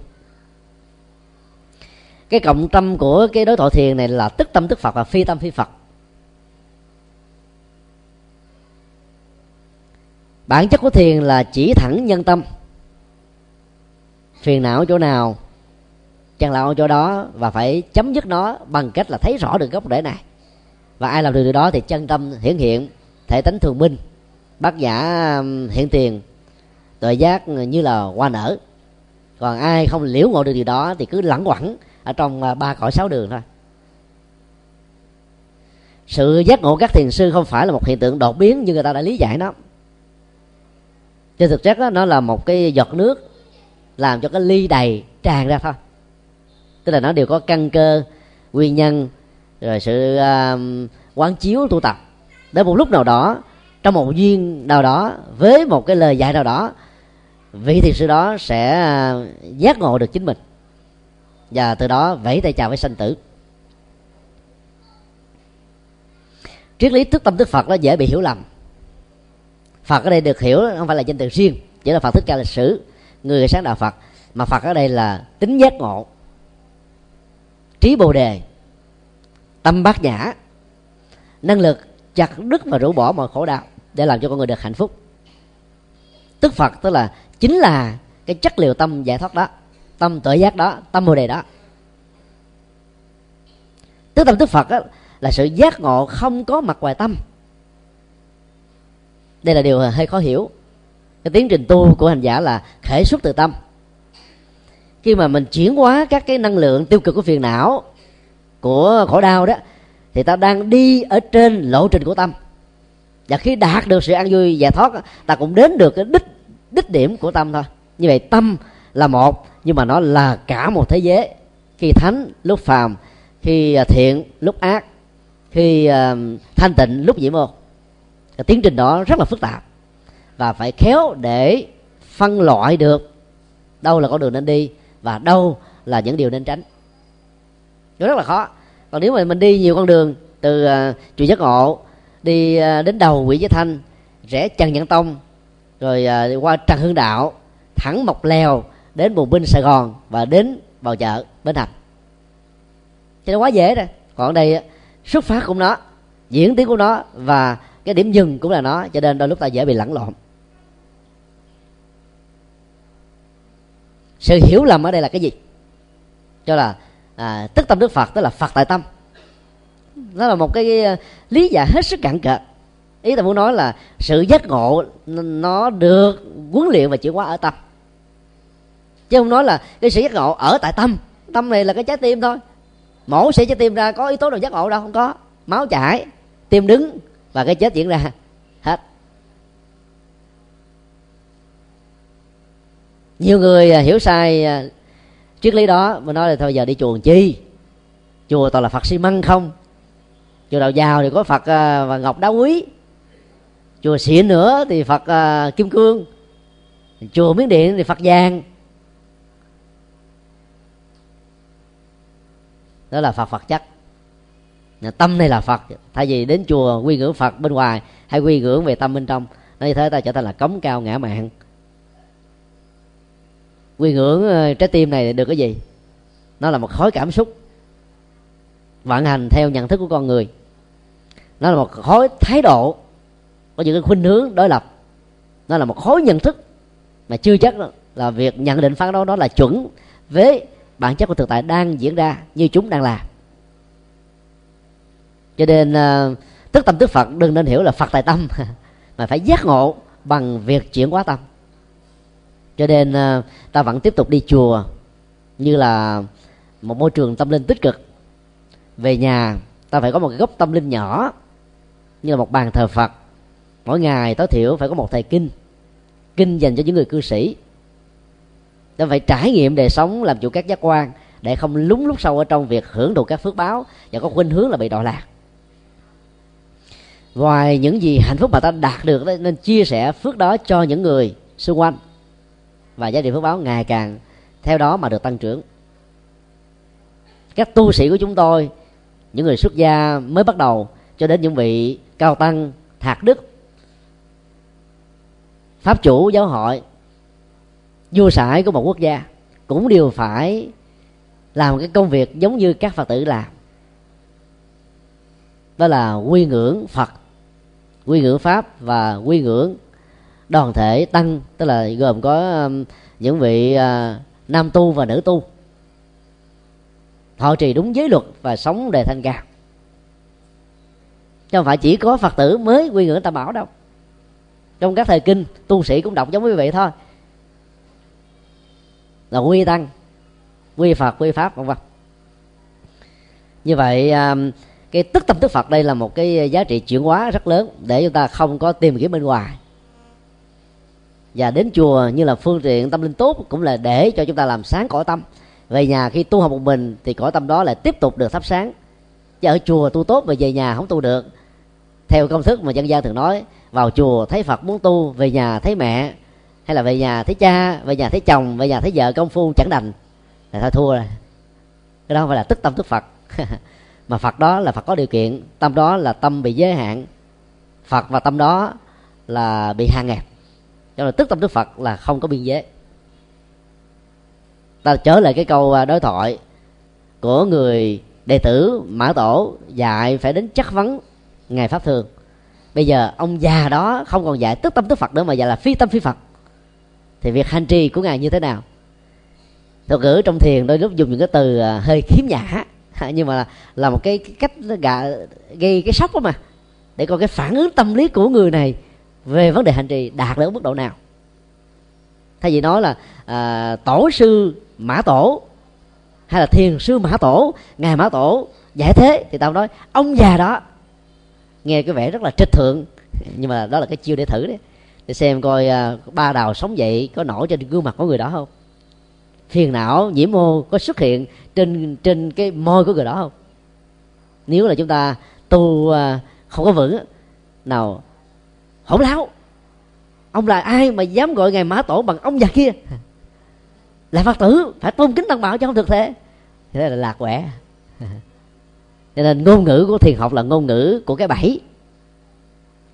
Cái cộng tâm của cái đối thoại thiền này là tức tâm tức phật và phi tâm phi phật. Bản chất của thiền là chỉ thẳng nhân tâm phiền não chỗ nào chăn lão chỗ đó và phải chấm dứt nó bằng cách là thấy rõ được gốc rễ này. Và ai làm được điều đó thì chân tâm hiển hiện thể tánh thường minh bác giả hiện tiền tội giác như là hoa nở. Còn ai không liễu ngộ được điều đó thì cứ lẳng quẩn ở trong à, ba cõi sáu đường thôi. Sự giác ngộ các thiền sư không phải là một hiện tượng đột biến như người ta đã lý giải nó. Trên thực chất đó, nó là một cái giọt nước làm cho cái ly đầy tràn ra thôi. Tức là nó đều có căn cơ nguyên nhân rồi sự uh, quán chiếu tu tập. Đến một lúc nào đó trong một duyên nào đó với một cái lời dạy nào đó vị thiền sư đó sẽ uh, giác ngộ được chính mình. Và từ đó vẫy tay chào với sanh tử. Triết lý thức tâm thức phật nó dễ bị hiểu lầm. Phật ở đây được hiểu không phải là danh từ riêng chỉ là phật thích ca lịch sử người sáng đạo phật. Mà phật ở đây là tính giác ngộ trí bồ đề tâm bát nhã năng lực chặt đứt và rũ bỏ mọi khổ đau để làm cho con người được hạnh phúc. Tức phật tức là chính là cái chất liệu tâm giải thoát đó tâm tự giác đó tâm bồ đề đó. Tức tâm tức phật đó, là sự giác ngộ không có mặt ngoài tâm. Đây là điều hơi khó hiểu cái tiến trình tu của hành giả là khởi xuất từ tâm. Khi mà mình chuyển hóa các cái năng lượng tiêu cực của phiền não của khổ đau đó thì ta đang đi ở trên lộ trình của tâm. Và khi đạt được sự an vui giải thoát ta cũng đến được cái đích đích điểm của tâm thôi. Như vậy tâm là một nhưng mà nó là cả một thế giới. Khi thánh lúc phàm khi à, thiện lúc ác khi uh, thanh tịnh lúc nhiễm ô tiến trình đó rất là phức tạp và phải khéo để phân loại được đâu là con đường nên đi và đâu là những điều nên tránh. Nó rất là khó. Còn nếu mà mình đi nhiều con đường từ uh, chùa giác ngộ đi uh, đến đầu quỷ giới thanh rẽ trần nhẫn tông rồi uh, qua trần hưng đạo thẳng mọc lèo đến bùng binh sài gòn và đến vào chợ bến thành. Cho nó quá dễ rồi. Còn đây xuất phát cũng nó diễn tiến của nó và cái điểm dừng cũng là nó cho nên đôi lúc ta dễ bị lẫn lộn. Sự hiểu lầm ở đây là cái gì? Cho là à, tức tâm đức phật tức là phật tại tâm. Đó là một cái ờ, lý giải hết sức cạn cợt ý ta muốn nói là sự giác ngộ nó được huấn luyện và chuyển hóa ở tâm. Chứ không nói là cái sự giác ngộ ở tại tâm. Tâm này là cái trái tim thôi. Mổ sẽ trái tim ra có yếu tố nào giác ngộ đâu không có. Máu chảy tim đứng và cái chết diễn ra hết. Nhiều người à, hiểu sai à, triết lý đó, mà nói là thôi giờ đi chùa làm chi? Chùa toàn là phật xi măng không? Chùa đạo giàu thì có phật à, và ngọc đá quý. Chùa xịn nữa thì phật kim cương. Chùa miếng điện thì phật vàng đó là phật phật chất. Tâm này là phật. Thay vì đến chùa quy ngưỡng phật bên ngoài, hay quy ngưỡng về tâm bên trong như thế ta trở thành là cống cao ngã mạng quy ngưỡng ờ, trái tim này được cái gì? Nó là một khối cảm xúc vận hành theo nhận thức của con người. Nó là một khối thái độ, có những cái khuynh hướng đối lập. Nó là một khối nhận thức mà chưa chắc là việc nhận định phán đoán đó là chuẩn với bản chất của thực tại đang diễn ra như chúng đang làm. Cho nên ờ, tức tâm tức phật đừng nên hiểu là phật tại tâm, mà phải giác ngộ bằng việc chuyển hóa tâm cho nên ờ, ta vẫn tiếp tục đi chùa như là một môi trường tâm linh tích cực. Về nhà ta phải có một cái gốc tâm linh nhỏ như là một bàn thờ phật. Mỗi ngày tối thiểu phải có một thầy kinh kinh dành cho những người cư sĩ. Ta phải trải nghiệm đời sống làm chủ các giác quan để không lúng lúc sâu ở trong việc hưởng thụ các phước báo và có khuynh hướng là bị đọa lạc. Ngoài những gì hạnh phúc mà ta đạt được đó, nên chia sẻ phước đó cho những người xung quanh và giá trị phước báo ngày càng theo đó mà được tăng trưởng. Các tu sĩ của chúng tôi, những người xuất gia mới bắt đầu cho đến những vị cao tăng, thạc đức, pháp chủ, giáo hội, vua sải của một quốc gia cũng đều phải làm cái công việc giống như các phật tử làm. Đó là quy ngưỡng phật, quy ngưỡng pháp và quy ngưỡng đoàn thể tăng, tức là gồm có um, những vị à, nam tu và nữ tu. Họ trì đúng giới luật và sống đề thanh cao. Chứ không phải chỉ có phật tử mới quy ngưỡng tam bảo đâu. Trong các thời kinh, tu sĩ cũng đọc giống như vậy thôi. Là quy tăng, quy phật, quy pháp, vân vân. Như vậy um, cái tức tâm tức phật đây là một cái giá trị chuyển hóa rất lớn để chúng ta không có tìm kiếm bên ngoài và đến chùa như là phương tiện tâm linh tốt cũng là để cho chúng ta làm sáng cõi tâm. Về nhà khi tu học một mình thì cõi tâm đó lại tiếp tục được thắp sáng. Chứ ở chùa tu tốt mà về nhà không tu được. Theo công thức mà dân gian thường nói, vào chùa thấy phật muốn tu, về nhà thấy mẹ. Hay là về nhà thấy cha, về nhà thấy chồng, về nhà thấy vợ công phu chẳng đành. Là thôi thua rồi. Cái đó không phải là tức tâm tức phật. Mà phật đó là phật có điều kiện. Tâm đó là tâm bị giới hạn. Phật và tâm đó là bị hạn hẹp cho nên tức tâm đức phật là không có biên giới. Ta trở lại cái câu à, đối thoại của người đệ tử mã tổ dạy phải đến chất vấn ngài pháp thường. Bây giờ ông già đó không còn dạy tức tâm tức phật nữa mà dạy là phi tâm phi phật. Thì việc hành trì của ngài như thế nào? Thuật ngữ trong thiền đôi lúc dùng những cái từ à, hơi khiếm nhã nhưng mà là một cái cách gạ, gây cái sốc đó mà. Để coi cái phản ứng tâm lý của người này về vấn đề hành trì đạt đến mức độ nào. Thay vì nói là à, tổ sư mã tổ hay là thiền sư mã tổ ngài mã tổ giải thế thì tao nói ông già đó nghe cái vẻ rất là trịch thượng. Nhưng mà đó là cái chiêu để thử đấy. Để xem coi à, ba đào sống dậy có nổi trên gương mặt của người đó không? Phiền não nhiễm mô có xuất hiện trên trên cái môi của người đó không? Nếu là chúng ta tu à, không có vững nào hỗn láo. Ông là ai mà dám gọi ngài mã tổ bằng ông già kia? Là phật tử, phải tôn kính tăng bảo cho không thực thế thế là lạc quẻ. Cho nên ngôn ngữ của thiền học là ngôn ngữ của cái bẫy.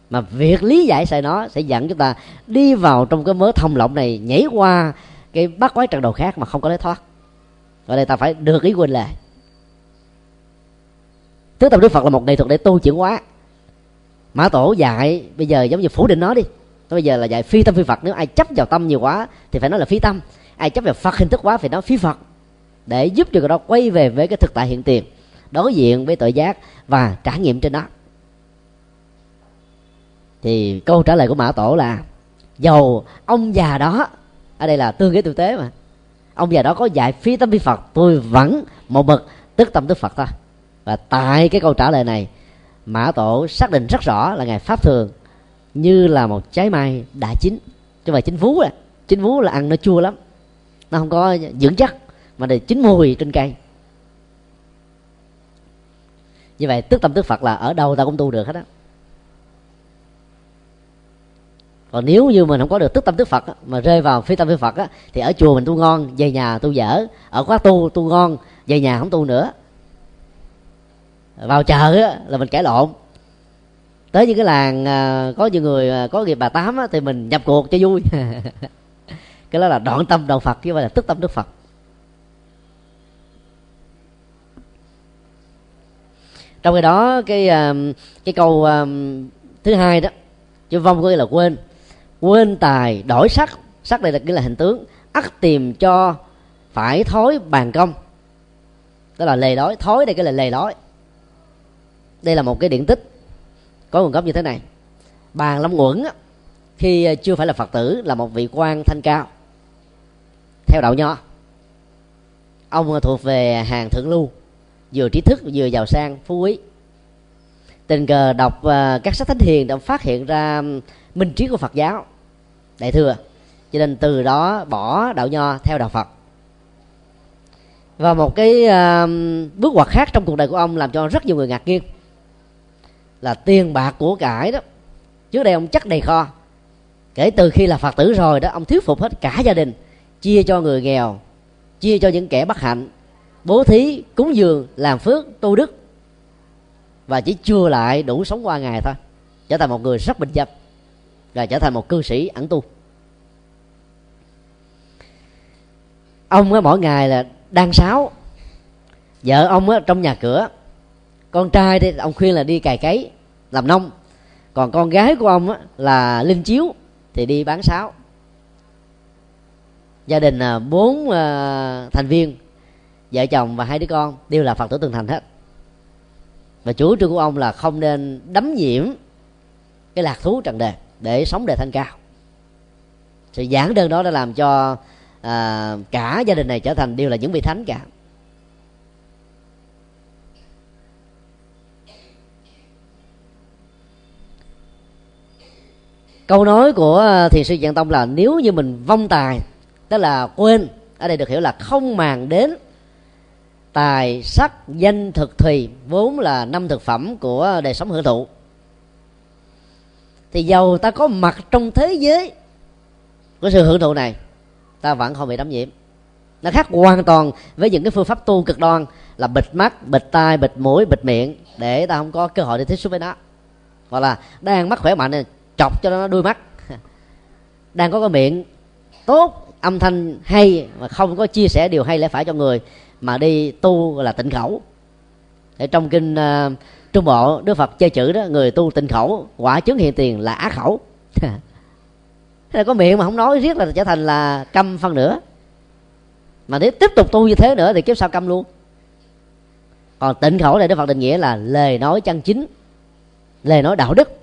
Mà việc lý giải sai nó sẽ dẫn chúng ta đi vào trong cái mớ thông lộng này, nhảy qua cái bát quái trận đầu khác mà không có lối thoát. Ở đây ta phải được ý quên lại. Tứ tâm đức phật là một nghệ thuật để tu chuyển hóa mã tổ dạy, bây giờ giống như phủ định nó đi. Bây giờ là dạy phi tâm phi phật. Nếu ai chấp vào tâm nhiều quá thì phải nói là phi tâm. Ai chấp vào phật hình thức quá thì nói phi phật. Để giúp cho người đó quay về với cái thực tại hiện tiền, đối diện với tội giác và trải nghiệm trên đó. Thì câu trả lời của mã tổ là, dầu ông già đó, ở đây là tương kế tư tế mà, ông già đó có dạy phi tâm phi phật, tôi vẫn một mực tức tâm tức phật thôi và tại cái câu trả lời này mã tổ xác định rất rõ là ngày pháp thường như là một trái mai đã chín. Chứ mà chín vú à chín vú là ăn nó chua lắm. Nó không có dưỡng chất mà để chín mùi trên cây. Như vậy tức tâm tức phật là ở đâu ta cũng tu được hết á. Còn nếu như mình không có được tức tâm tức phật mà rơi vào phi tâm phi phật á, thì ở chùa mình tu ngon về nhà tu dở. Ở khóa tu tu ngon về nhà không tu nữa vào chợ á, là mình cãi lộn. Tới những cái làng à, có những người à, có nghiệp bà tám á, thì mình nhập cuộc cho vui. Cái đó là đoạn tâm đạo phật chứ không phải là tức tâm đức phật. Trong cái đó cái à, cái câu à, thứ hai đó chữ vong có nghĩa là quên. Quên tài đổi sắc. Sắc đây là nghĩa là hình tướng. Ắt tìm cho phải thối bàn công. Đó là lề đói thối đây cái là lề đói đây là một cái điển tích có nguồn gốc như thế này. Bà long uẩn khi ờ, chưa phải là phật tử là một vị quan thanh cao theo đạo nho. Ông ờ, thuộc về hàng thượng lưu vừa trí thức vừa giàu sang phú quý. Tình cờ đọc ờ, các sách thánh hiền đã phát hiện ra minh trí của phật giáo. Đại thừa cho nên từ đó bỏ đạo nho theo đạo phật. Và một cái uh, bước ngoặt khác trong cuộc đời của ông làm cho rất nhiều người ngạc nhiên là tiền bạc của cải đó. Trước đây ông chắc đầy kho. Kể từ khi là phật tử rồi đó, ông thuyết phục hết cả gia đình, chia cho người nghèo, chia cho những kẻ bất hạnh. Bố thí, cúng dường, làm phước, tu đức. Và chỉ chưa lại đủ sống qua ngày thôi. Trở thành một người rất bình dân. Và trở thành một cư sĩ ẩn tu. Ông á, mỗi ngày là đang sáo. Vợ ông á, trong nhà cửa con trai thì ông khuyên là đi cày cấy làm nông. Còn con gái của ông á, là linh chiếu thì đi bán sáo. Gia đình à, bốn uh, thành viên vợ chồng và hai đứa con đều là phật tử từng thành hết. Và chủ trương của ông là không nên đấm nhiễm cái lạc thú trần đề để sống đề thanh cao. Sự giảng đơn đó đã làm cho à, cả gia đình này trở thành đều là những vị thánh cả. Câu nói của ờ, thiền sư dạng tông là nếu như mình vong tài, tức là quên, ở đây được hiểu là không màng đến tài sắc, danh, thực, thùy, vốn là năm thực phẩm của đời sống hưởng thụ. Thì dầu ta có mặt trong thế giới của sự hưởng thụ này, ta vẫn không bị đắm nhiễm. Nó khác hoàn toàn với những cái phương pháp tu cực đoan là bịt mắt, bịt tai, bịt mũi, bịt miệng, để ta không có cơ hội để tiếp xúc với nó. Hoặc là đang mắt khỏe mạnh này chọc cho nó đuôi mắt. Đang có cái miệng tốt âm thanh hay mà không có chia sẻ điều hay lẽ phải cho người mà đi tu là tịnh khẩu. Ở trong kinh uh, trung bộ đức phật chơi chữ đó người tu tịnh khẩu quả chứng hiện tiền là á khẩu. Thế là có miệng mà không nói riết là trở thành là câm phân nữa. Mà nếu tiếp tục tu như thế nữa thì kiếp sau câm luôn. Còn tịnh khẩu này đức phật định nghĩa là lời nói chân chính lời nói đạo đức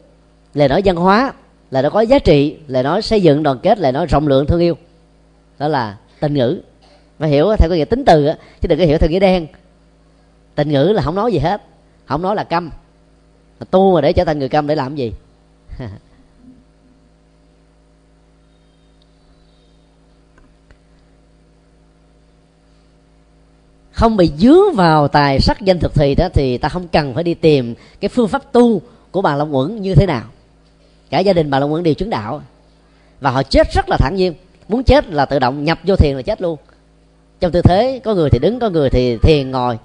lời nói văn hóa, lời nói có giá trị, lời nói xây dựng đoàn kết, lời nói rộng lượng thương yêu. Đó là tình ngữ. Phải hiểu theo cái nghĩa tính từ chứ đừng có hiểu theo nghĩa đen. Tình ngữ là không nói gì hết. Không nói là câm. Tu mà để trở thành người câm để làm gì? Không bị dướng vào tài sắc danh thực thì đó, thì ta không cần phải đi tìm cái phương pháp tu của bà long uẩn như thế nào cả gia đình bà long uẩn đều chứng đạo. Và họ chết rất là thản nhiên. Muốn chết là tự động nhập vô thiền là chết luôn. Trong tư thế, có người thì đứng, có người thì thiền ngồi.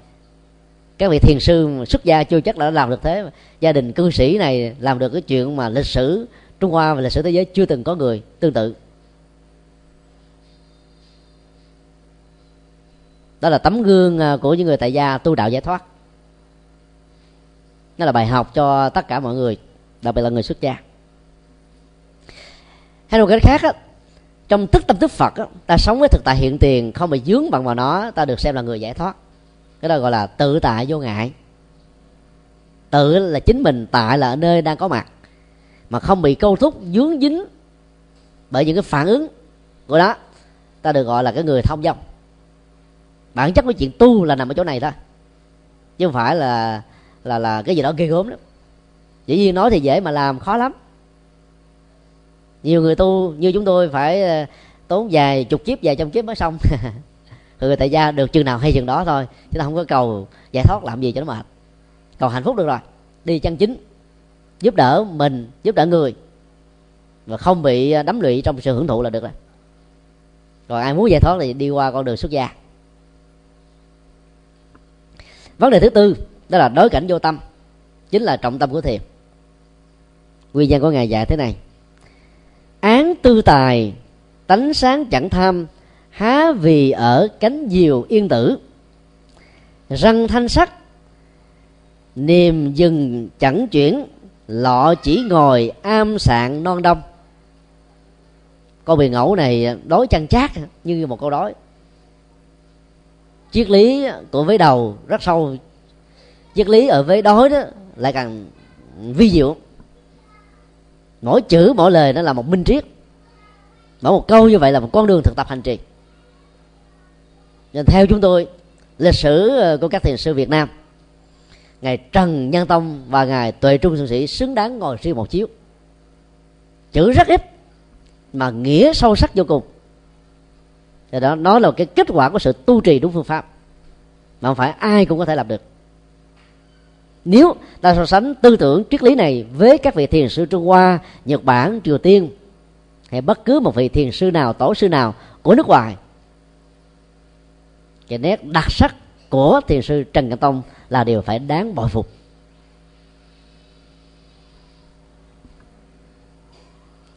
Các vị thiền sư xuất gia chưa chắc đã làm được thế. Gia đình cư sĩ này làm được cái chuyện mà lịch sử trung hoa và lịch sử thế giới chưa từng có người tương tự. Đó là tấm gương à, của những người tại gia tu đạo giải thoát. Nó là bài học cho tất cả mọi người, đặc biệt là người xuất gia hay một cái khác á, trong tức tâm tức phật á, ta sống với thực tại hiện tiền không bị dướng bằng vào nó ta được xem là người giải thoát. Cái đó gọi là tự tại vô ngại. Tự là chính mình tại là ở nơi đang có mặt mà không bị câu thúc dướng dính bởi những cái phản ứng của đó ta được gọi là cái người thông dong. Bản chất của chuyện tu là nằm ở chỗ này thôi chứ không phải là là là cái gì đó ghê gớm lắm. Dĩ nhiên nói thì dễ mà làm khó lắm nhiều người tu như chúng tôi phải ờ, tốn vài chục kiếp, vài trăm kiếp mới xong. Người ừ, tại gia được chừng nào hay chừng đó thôi, chứ ta không có cầu giải thoát làm gì cho nó mệt. Cầu hạnh phúc được rồi, đi chân chính, giúp đỡ mình, giúp đỡ người, và không bị ờ, đắm lụy trong sự hưởng thụ là được rồi. Rồi ai muốn giải thoát thì đi qua con đường xuất gia. Vấn đề thứ tư, đó là đối cảnh vô tâm, chính là trọng tâm của thiền. Nguyên nhân của ngài dạy thế này tư tài, tánh sáng chẳng tham, há vì ở cánh diều yên tử. Răng thanh sắc, niềm dừng chẳng chuyển, lọ chỉ ngồi am sạn non đông. Câu bị ngẫu này đối chăn chát như một câu đói. Triết lý của vế đầu rất sâu, triết lý ở vế đói đó lại càng vi diệu. Mỗi chữ, mỗi lời nó là một minh triết mỗi một câu như vậy là một con đường thực tập hành trì. Nên theo chúng tôi, lịch sử ờ, của các thiền sư Việt Nam, ngài Trần Nhân Tông và ngài Tuệ Trung sư Sĩ xứng đáng ngồi riêng một chiếu. Chữ rất ít, mà nghĩa sâu sắc vô cùng. Thì đó, nó là cái kết quả của sự tu trì đúng phương pháp, mà không phải ai cũng có thể làm được. Nếu ta so sánh tư tưởng triết lý này với các vị thiền sư trung hoa, nhật bản, triều tiên hay bất cứ một vị thiền sư nào, tổ sư nào của nước ngoài. Cái nét đặc sắc của thiền sư trần cảnh tông là điều phải đáng bội phục.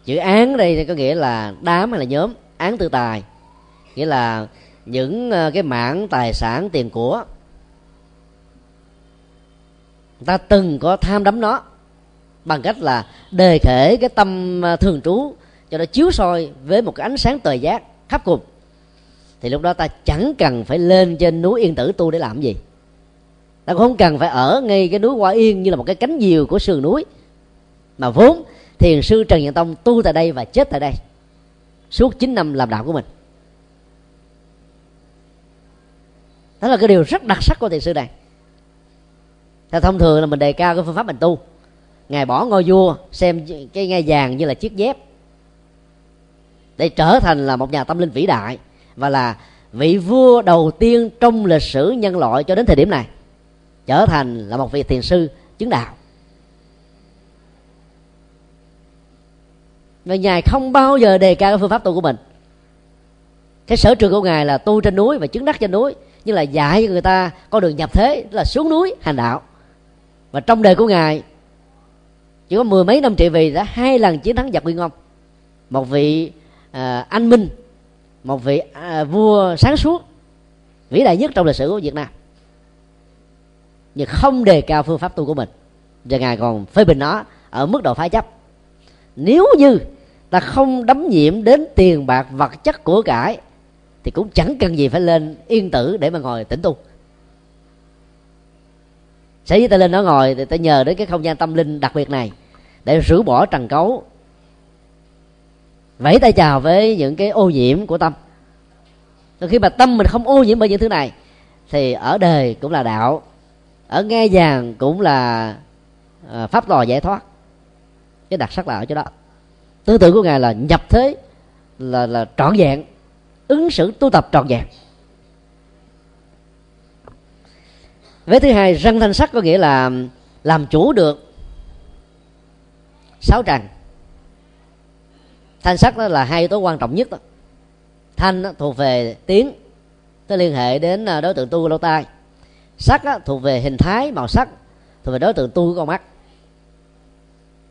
Chữ án đây thì có nghĩa là đám hay là nhóm, án tư tài. Nghĩa là những ờ, cái mảng tài sản tiền của. Ta từng có tham đắm nó bằng cách là đề khể cái tâm ờ, thường trú cho nó chiếu soi với một cái ánh sáng tời giác khắp cùng. Thì lúc đó ta chẳng cần phải lên trên núi yên tử tu để làm gì. Ta cũng không cần phải ở ngay cái núi hoa yên như là một cái cánh diều của sườn núi. Mà vốn, thiền sư trần nhật tông tu tại đây và chết tại đây. Suốt 9 năm làm đạo của mình. Đó là cái điều rất đặc sắc của thiền sư này. Theo thông thường là mình đề cao cái phương pháp mình tu. Ngài bỏ ngôi vua xem cái ngai vàng như là chiếc dép để trở thành là một nhà tâm linh vĩ đại và là vị vua đầu tiên trong lịch sử nhân loại cho đến thời điểm này, trở thành là một vị thiền sư chứng đạo. Và ngài không bao giờ đề cao cái phương pháp tu của mình. Cái sở trường của ngài là tu trên núi và chứng đắc trên núi, nhưng là dạy cho người ta có đường nhập thế là xuống núi hành đạo. Và trong đời của ngài, chỉ có mười mấy năm trị vì đã hai lần chiến thắng giặc nguyên ông. Một vị à, anh minh một vị à, vua sáng suốt vĩ đại nhất trong lịch sử của việt nam nhưng không đề cao phương pháp tu của mình và ngài còn phê bình nó ở mức độ phá chấp. Nếu như ta không đắm nhiễm đến tiền bạc vật chất của cải thì cũng chẳng cần gì phải lên yên tử để mà ngồi tĩnh tu. Sở dĩ ta lên đó ngồi thì ta nhờ đến cái không gian tâm linh đặc biệt này để rửa bỏ trần cấu vẫy tay chào với những cái ô nhiễm của tâm. Rồi khi mà tâm mình không ô nhiễm bởi những thứ này thì ở đời cũng là đạo ở nghe vàng cũng là à, pháp lò giải thoát. Cái đặc sắc là ở chỗ đó. Tư tưởng của ngài là nhập thế là là trọn vẹn ứng xử tu tập trọn vẹn. Vế thứ hai răng thanh sắc có nghĩa là làm chủ được sáu trần thanh sắc đó là hai yếu tố quan trọng nhất đó. Thanh đó, thuộc về tiếng nó liên hệ đến à, đối tượng tu của lỗ tai. Sắc đó, thuộc về hình thái màu sắc thuộc về đối tượng tu của con mắt.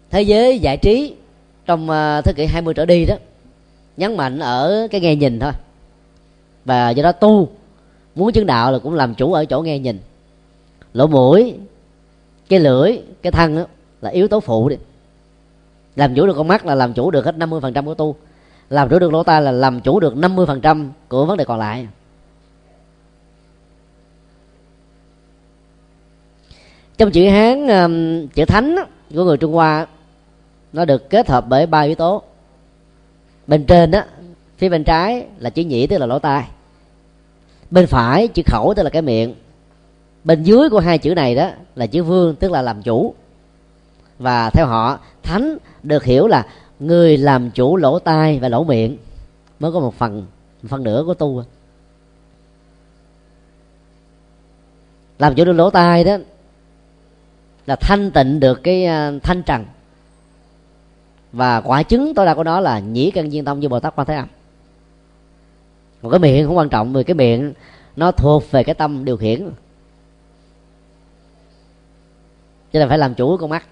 Thế giới giải trí trong à, thế kỷ 20 trở đi đó nhấn mạnh ở cái nghe nhìn thôi. Và do đó tu muốn chứng đạo là cũng làm chủ ở chỗ nghe nhìn. Lỗ mũi cái lưỡi cái thân đó là yếu tố phụ đi làm chủ được con mắt là làm chủ được hết 50% của tu. Làm chủ được lỗ tai là làm chủ được 50% của vấn đề còn lại. Trong chữ hán um, chữ thánh của người trung hoa nó được kết hợp bởi ba yếu tố. Bên trên đó phía bên trái là chữ nhĩ tức là lỗ tai. Bên phải chữ khẩu tức là cái miệng. Bên dưới của hai chữ này đó là chữ vương tức là làm chủ. Và theo họ, thánh được hiểu là người làm chủ lỗ tai và lỗ miệng mới có một phần một phần nửa của tu. Làm chủ được lỗ tai đó là thanh tịnh được cái à, thanh trần. Và quả chứng tối đa của nó là nhĩ căn viên tông như bồ tát quan thế âm. Một cái miệng không quan trọng, vì cái miệng nó thuộc về cái tâm điều khiển. Cho nên phải làm chủ con mắt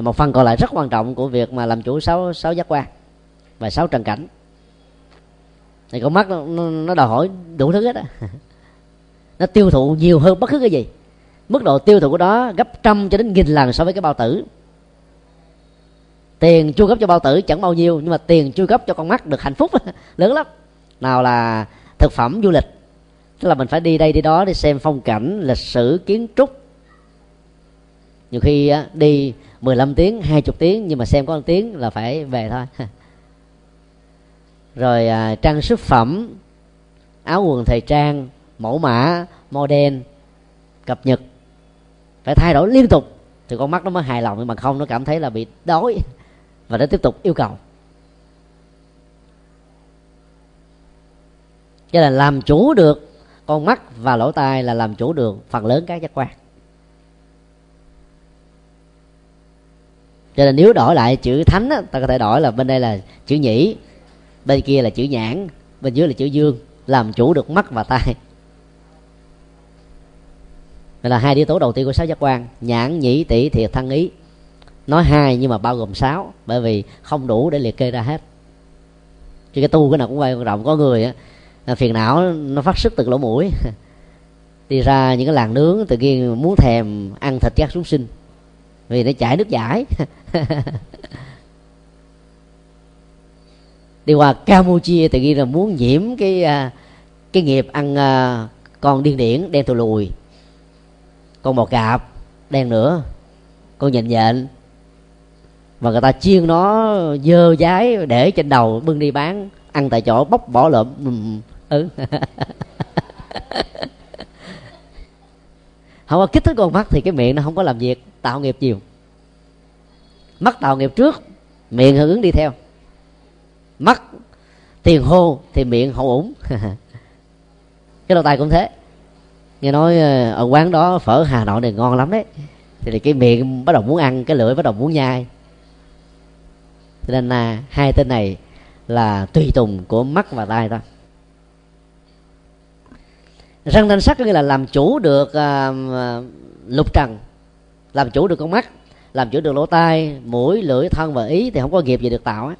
thì một phần còn lại rất quan trọng của việc mà làm chủ sáu sáu giác quan và sáu trần cảnh. Thì con mắt nó, nó đòi hỏi đủ thứ hết á. Nó tiêu thụ nhiều hơn bất cứ cái gì. Mức độ tiêu thụ của đó gấp trăm cho đến nghìn lần so với cái bao tử. Tiền chu cấp cho bao tử chẳng bao nhiêu nhưng mà tiền chu cấp cho con mắt được hạnh phúc lớn lắm. Nào là thực phẩm du lịch. Tức là mình phải đi đây đi đó để xem phong cảnh lịch sử kiến trúc. Nhiều khi đi 15 tiếng 20 tiếng nhưng mà xem có 1 tiếng là phải về thôi. Rồi à, trang sức phẩm áo quần thời trang mẫu mã model cập nhật phải thay đổi liên tục. Thì con mắt nó mới hài lòng nhưng mà không nó cảm thấy là bị đói. Và nó tiếp tục yêu cầu. Cho là làm chủ được con mắt và lỗ tai là làm chủ được phần lớn các giác quan. Cho nên nếu đổi lại chữ thánh á, ta có thể đổi là bên đây là chữ nhĩ bên kia là chữ nhãn bên dưới là chữ dương làm chủ được mắt và tai. Đây là hai yếu tố đầu tiên của sáu giác quan nhãn nhĩ tỷ thiệt thân ý. Nói hai nhưng mà bao gồm sáu bởi vì không đủ để liệt kê ra hết. Chứ cái tu cái nào cũng quan trọng có người á phiền não nó phát xuất từ lỗ mũi. Đi ra những cái làng nướng tự nhiên muốn thèm ăn thịt các súc sinh vì nó chảy nước giải. Đi qua campuchia tự nhiên là muốn nhiễm cái à, cái nghiệp ăn à, con điên điển đen thù lùi. Con bò cạp đen nữa. Con nhện nhện. Và người ta chiên nó dơ dái để trên đầu bưng đi bán, ăn tại chỗ bóc bỏ lợm ừ không có kích thích con mắt thì cái miệng nó không có làm việc, tạo nghiệp nhiều. Mắt tạo nghiệp trước, miệng hưởng ứng đi theo. Mắt tiền hô thì miệng hậu ủng. Cái đầu tay cũng thế. Nghe nói ờ, ở quán đó, phở hà nội này ngon lắm đấy. Thì cái miệng bắt đầu muốn ăn, cái lưỡi bắt đầu muốn nhai. Cho nên là hai tên này là tùy tùng của mắt và tai thôi răng thanh sắc có nghĩa là làm chủ được à, à, lục trần. Làm chủ được con mắt làm chủ được lỗ tai mũi lưỡi thân và ý thì không có nghiệp gì được tạo á.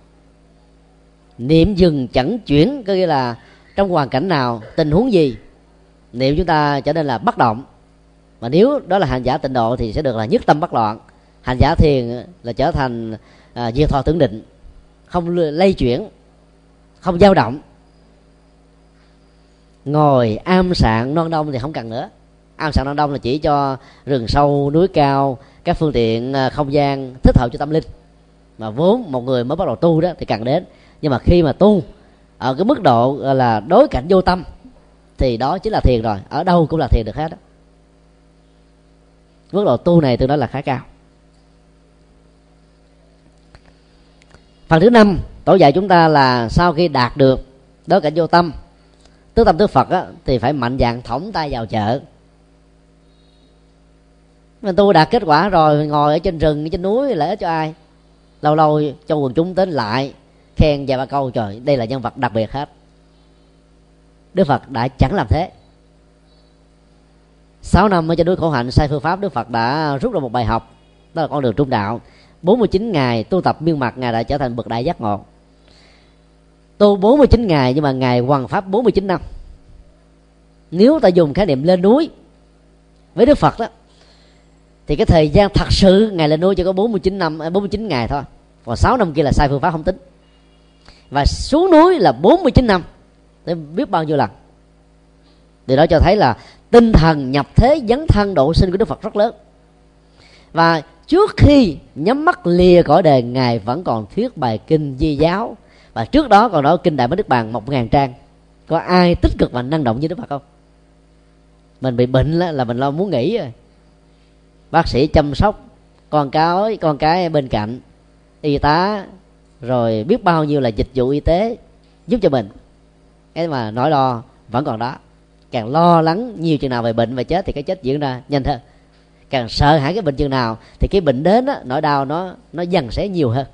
Niệm dừng chẳng chuyển có nghĩa là trong hoàn cảnh nào tình huống gì niệm chúng ta trở nên là bất động. Mà nếu đó là hành giả tịnh độ thì sẽ được là nhất tâm bất loạn. Hành giả thiền là trở thành à, diệt thọ tưởng định không lây chuyển không dao động ngồi am sạn non đông thì không cần nữa. Am sạn non đông là chỉ cho rừng sâu, núi cao, các phương tiện à, không gian thích hợp cho tâm linh. Mà vốn một người mới bắt đầu tu đó thì cần đến. Nhưng mà khi mà tu ở cái mức độ là, đối cảnh vô tâm, thì đó chính là thiền rồi. Ở đâu cũng là thiền được hết đó mức độ tu này tôi nói là khá cao. Phần thứ năm, tổ dạy chúng ta là sau khi đạt được đối cảnh vô tâm tứ tâm tứ phật á, thì phải mạnh dạng thõng tay vào chợ. Mình tu đạt kết quả rồi ngồi ở trên rừng trên núi lợi ích cho ai. Lâu lâu cho quần chúng đến lại khen vài ba câu trời đây là nhân vật đặc biệt hết. Đức phật đã chẳng làm thế. Sáu năm ở trên núi khổ hạnh sai phương pháp đức phật đã rút ra một bài học đó là con đường trung đạo. 49 ngày tu tập miên mặt ngài đã trở thành bậc đại giác ngộ tu 49 ngày, nhưng mà ngài hoàn pháp 49 năm. Nếu ta dùng khái niệm lên núi với đức phật đó, thì cái thời gian thật sự ngày lên núi chỉ có 49 năm à, 49 ngày thôi. Còn 6 năm kia là sai phương pháp không tính. Và xuống núi là 49 năm. Để biết bao nhiêu lần. Điều đó cho thấy là tinh thần nhập thế dấn thân độ sinh của đức phật rất lớn. Và trước khi nhắm mắt lìa cõi đời, ngài vẫn còn thuyết bài kinh di giáo và trước đó còn nói kinh đại bát đức bàn một ngàn trang. Có ai tích cực và năng động như đức phật không? Mình bị bệnh là mình lo muốn nghỉ rồi. Bác sĩ chăm sóc con cái con cái bên cạnh y tá rồi biết bao nhiêu là dịch vụ y tế giúp cho mình. Cái mà nỗi lo vẫn còn đó. Càng lo lắng nhiều chừng nào về bệnh và chết thì cái chết diễn ra nhanh hơn. Càng sợ hãi cái bệnh chừng nào thì cái bệnh đến á, nỗi đau nó nó dần sẽ nhiều hơn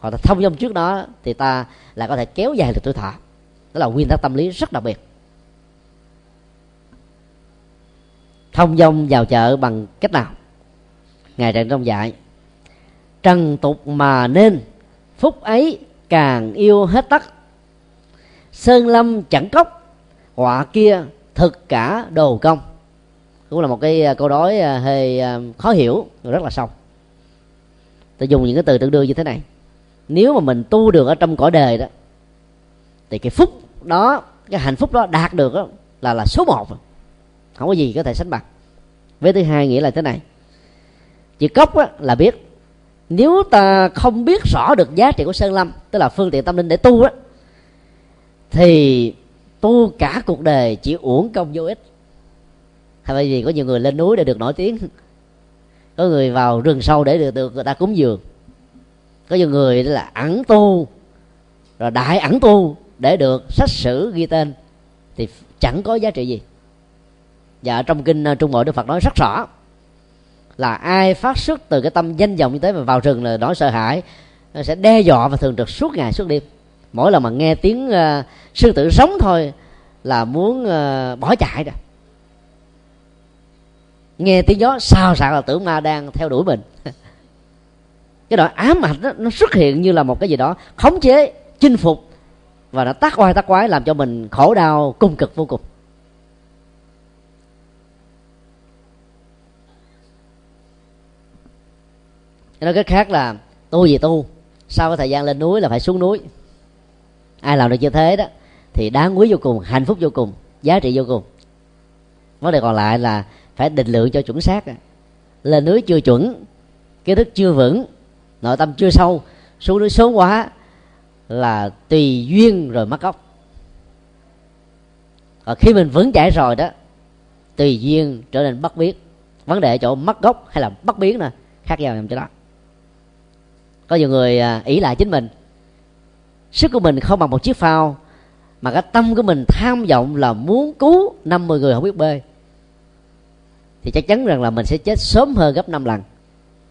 hoặc là thông dong trước đó thì ta lại có thể kéo dài được tuổi thọ. Đó là nguyên tắc tâm lý rất đặc biệt. Thông dong vào chợ bằng cách nào? Ngài trần trong dạy, trần tục mà nên, phúc ấy càng yêu hết tắc sơn lâm chẳng cốc, họa kia thực cả đồ công. Cũng là một cái à, câu đối à, hơi à, khó hiểu, rất là sâu. Tôi dùng những cái từ tương đương như thế này nếu mà mình tu được ở trong cõi đời đó thì cái phúc đó cái hạnh phúc đó đạt được đó, là là số một không có gì có thể sánh bằng. Với thứ hai nghĩa là thế này. Chữ cốc á, là biết nếu ta không biết rõ được giá trị của sơn lâm tức là phương tiện tâm linh để tu á thì tu cả cuộc đời chỉ uổng công vô ích. Hay bởi vì có nhiều người lên núi để được nổi tiếng. Có người vào rừng sâu để được được người ta cúng dường có nhiều người là ẩn tu rồi đại ẩn tu để được sách sử ghi tên thì chẳng có giá trị gì. Và trong kinh ờ, trung bộ đức phật nói rất rõ là ai phát xuất từ cái tâm danh vọng như thế mà vào rừng là nỗi sợ hãi nó sẽ đe dọa và thường trực suốt ngày suốt đêm. Mỗi lần mà nghe tiếng uh, sư tử sống thôi là muốn uh, bỏ chạy rồi. Nghe tiếng gió sao sạc là tưởng ma đang theo đuổi mình cái nỗi ám ảnh đó, nó xuất hiện như là một cái gì đó khống chế chinh phục. Và nó tác oai tác quái làm cho mình khổ đau cung cực vô cùng. Nói cách khác là tu gì tu sau cái thời gian lên núi là phải xuống núi. Ai làm được như thế đó thì đáng quý vô cùng hạnh phúc vô cùng giá trị vô cùng. Vấn đề còn lại là phải định lượng cho chuẩn xác. Lên núi chưa chuẩn kiến thức chưa vững nội tâm chưa sâu, xuống núi sớm quá là tùy duyên rồi mất gốc. Còn khi mình vững chãi rồi đó tùy duyên trở nên bất biến. Vấn đề chỗ mất gốc hay là bất biến nè, khác nhau nằm chỗ đó. Có nhiều người à, ý lại chính mình. Sức của mình không bằng một chiếc phao, mà cái tâm của mình tham vọng là muốn cứu 50 người không biết bơi. Thì chắc chắn rằng là mình sẽ chết sớm hơn gấp 5 lần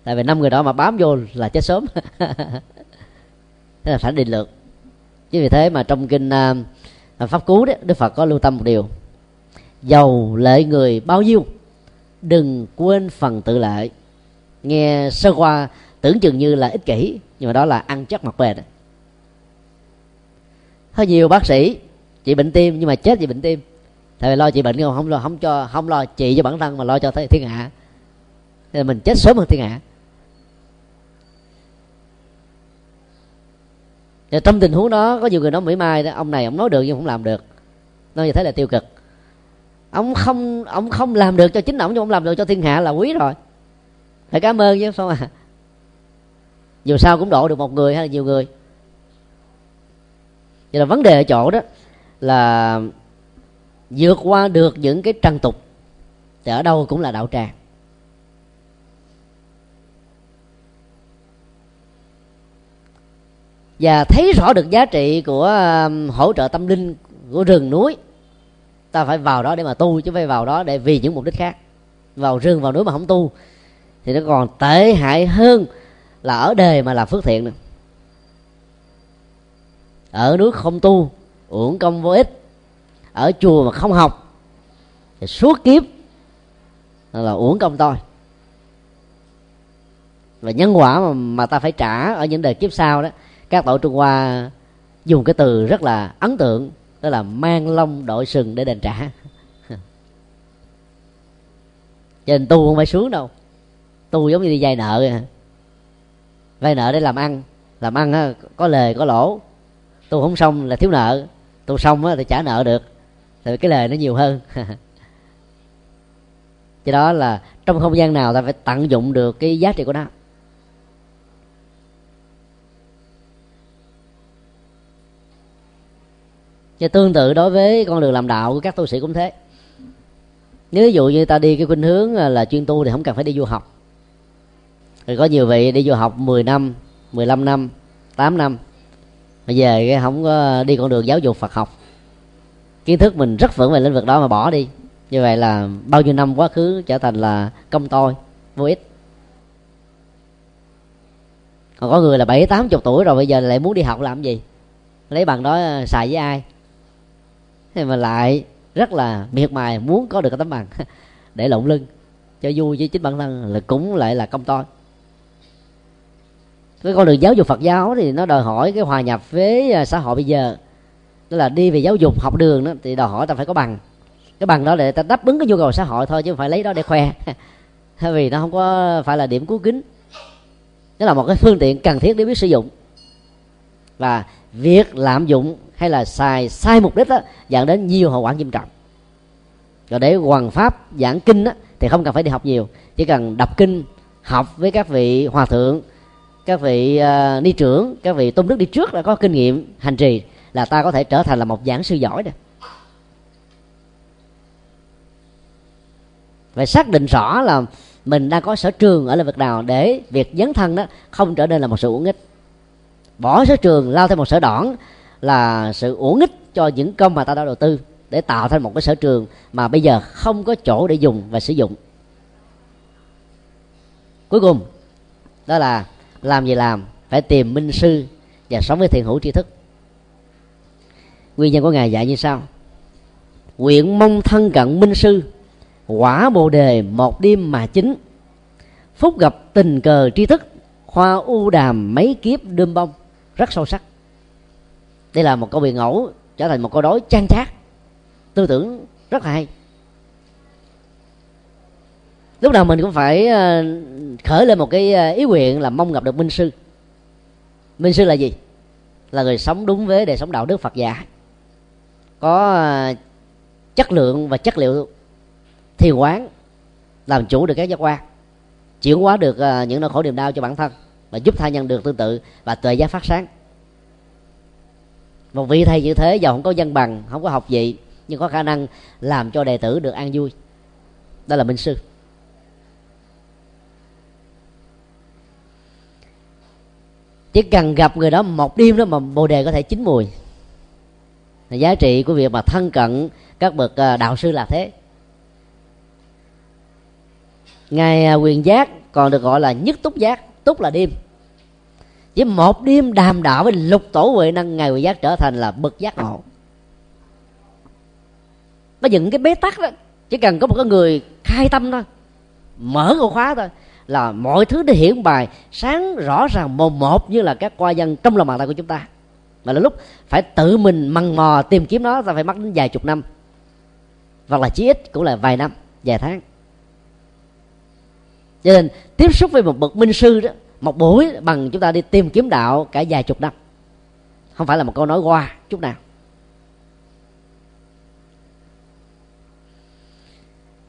tại vì năm người đó mà bám vô là chết sớm. Thế là phải định lượng. Chính vì thế mà trong kinh uh, pháp cú đấy đức phật có lưu tâm một điều. Giàu lệ người bao nhiêu đừng quên phần tự lệ. Nghe sơ qua tưởng chừng như là ích kỷ nhưng mà đó là ăn chắc mặt bền có nhiều bác sĩ chị bệnh tim nhưng mà chết vì bệnh tim. Tại vì lo chị bệnh không không lo không cho không lo chị cho bản thân mà lo cho thiên hạ. Thì mình chết sớm hơn thiên hạ. Và trong tình huống đó, có nhiều người nói mỹ mai đó, ông này ông nói được nhưng không làm được. Nói như thế là tiêu cực. Ông không ông không làm được cho chính ông, nhưng ông làm được cho thiên hạ là quý rồi. Phải cảm ơn chứ không à dù sao cũng độ được một người hay là nhiều người. Vậy là vấn đề ở chỗ đó là vượt qua được những cái trăng tục, thì ở đâu cũng là đạo tràng. Và thấy rõ được giá trị của um, hỗ trợ tâm linh của rừng núi ta phải vào đó để mà tu chứ phải vào đó để vì những mục đích khác. Vào rừng vào núi mà không tu thì nó còn tệ hại hơn là ở đời mà làm phước thiện nữa. Ở núi không tu uổng công vô ích. Ở chùa mà không học thì suốt kiếp là uổng công tôi và nhân quả mà, mà ta phải trả ở những đời kiếp sau đó các tổ trung hoa dùng cái từ rất là ấn tượng, đó là mang lông đội sừng để đền trả. Cho nên tu không phải sướng đâu. Tu giống như đi vay nợ. Vay nợ để làm ăn. Làm ăn có lề, có lỗ. Tu không xong là thiếu nợ. Tu xong thì trả nợ được. Thì cái lề nó nhiều hơn. Cho đó là trong không gian nào ta phải tận dụng được cái giá trị của nó. Và tương tự đối với con đường làm đạo của các tu sĩ cũng thế. Nếu ví dụ như ta đi cái khuynh hướng à, là chuyên tu thì không cần phải đi du học. Rồi có nhiều vị đi du học 10 năm 15 năm 8 năm. Bây giờ cái không có đi con đường giáo dục Phật học. Kiến thức mình rất vững về lĩnh vực đó mà bỏ đi. Như vậy là bao nhiêu năm quá khứ trở thành là công tôi vô ích. Còn có người là bảy tám chục tuổi rồi, bây giờ lại muốn đi học làm gì? Lấy bằng đó à, xài với ai? Thế mà lại rất là miệt mài, muốn có được cái tấm bằng để lộn lưng. Cho vui với chính bản thân là cũng lại là công to. Cái con đường giáo dục Phật giáo thì nó đòi hỏi cái hòa nhập với à, xã hội bây giờ. Đó là đi về giáo dục học đường đó, thì đòi hỏi ta phải có bằng. Cái bằng đó để ta đáp ứng cái nhu cầu xã hội thôi, chứ không phải lấy đó để khoe. Vì nó không có phải là điểm cứu kính. Đó là một cái phương tiện cần thiết để biết sử dụng. Và việc lạm dụng hay là xài sai mục đích đó dẫn đến nhiều hậu quả nghiêm trọng. Rồi để hoàn pháp giảng kinh đó, thì không cần phải đi học nhiều. Chỉ cần đọc kinh học với các vị hòa thượng các vị uh, ni trưởng các vị tôn đức đi trước đã có kinh nghiệm hành trì là ta có thể trở thành là một giảng sư giỏi được. phải xác định rõ là mình đang có sở trường ở lĩnh vực nào để việc dấn thân đó không trở nên là một sự uổng ích. Bỏ sở trường lao theo một sở đỏn là sự uổng ích cho những công mà ta đã đầu tư để tạo thành một cái sở trường mà bây giờ không có chỗ để dùng và sử dụng. Cuối cùng, đó là làm gì làm, phải tìm minh sư và sống với thiện hữu tri thức. Nguyên nhân của ngài dạy như sau. Nguyện mong thân cận minh sư, quả bồ đề một đêm mà chính. Phúc gặp tình cờ tri thức, hoa u đàm mấy kiếp đơm bông, rất sâu sắc đây là một câu bị ngẫu, trở thành một câu đối trang trác. Tư tưởng rất hay. Lúc nào mình cũng phải ờ, khởi lên một cái ờ, ý nguyện là mong gặp được minh sư. Minh sư là gì? Là người sống đúng với đời sống đạo đức phật dạy có ờ, chất lượng và chất liệu thiền quán, làm chủ được các giác quan, chuyển hóa được những nỗi khổ niềm đau cho bản thân và giúp tha nhân được tương tự và tuệ giác phát sáng một vị thầy như thế giàu không có văn bằng, không có học gì nhưng có khả năng làm cho đệ tử được an vui. Đó là minh sư. Chỉ cần gặp người đó một đêm đó mà bồ đề có thể chín mùi. Là giá trị của việc mà thân cận các bậc à, đạo sư là thế. Ngài à, quyền giác còn được gọi là nhất túc giác. Túc là đêm chỉ một đêm đàm đạo với lục tổ huệ năng, ngày huệ giác trở thành là bậc giác ngộ. Nó những cái bế tắc đó, chỉ cần có một cái người khai tâm thôi, mở ổ khóa thôi, là mọi thứ đã hiển bài, sáng rõ ràng mồm một như là các qua dân trong lòng bàn tay của chúng ta. Mà là lúc phải tự mình mằn mò tìm kiếm nó, ta phải mất đến vài chục năm, hoặc là chí ít cũng là vài năm, vài tháng. Cho nên tiếp xúc với một bậc minh sư đó một buổi bằng chúng ta đi tìm kiếm đạo cả vài chục năm. Không phải là một câu nói qua chút nào.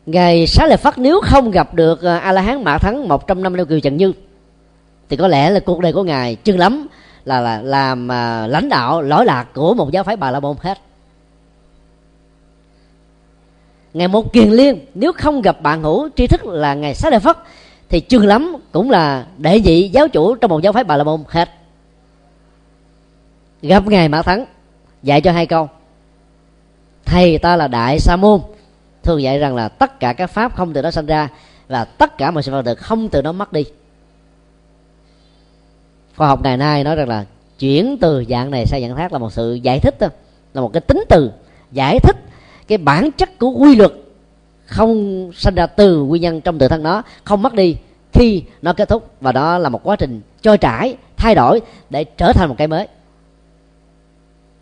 Ngày xá lợi phất nếu không gặp được à, a la hán mã thắng một trăm năm leo kiều trần như thì có lẽ là cuộc đời của ngài chừng lắm là, là làm à, lãnh đạo lỗi lạc của một giáo phái bà la môn hết. Ngày một kiền liên nếu không gặp bạn hữu tri thức là ngày xá lợi phất thì chừng lắm cũng là đệ nhị giáo chủ trong một giáo phái bà la môn, hết. Gặp ngài mã thắng, dạy cho hai câu. Thầy ta là đại sa môn, thường dạy rằng là tất cả các pháp không từ đó sinh ra và tất cả mọi sự vật được không từ đó mất đi. Khoa học ngày nay nói rằng là chuyển từ dạng này sang dạng khác là một sự giải thích thôi. Là một cái tính từ giải thích cái bản chất của quy luật không sinh ra từ nguyên nhân trong tự thân nó, không mất đi khi nó kết thúc. Và đó là một quá trình trôi trải, thay đổi để trở thành một cái mới.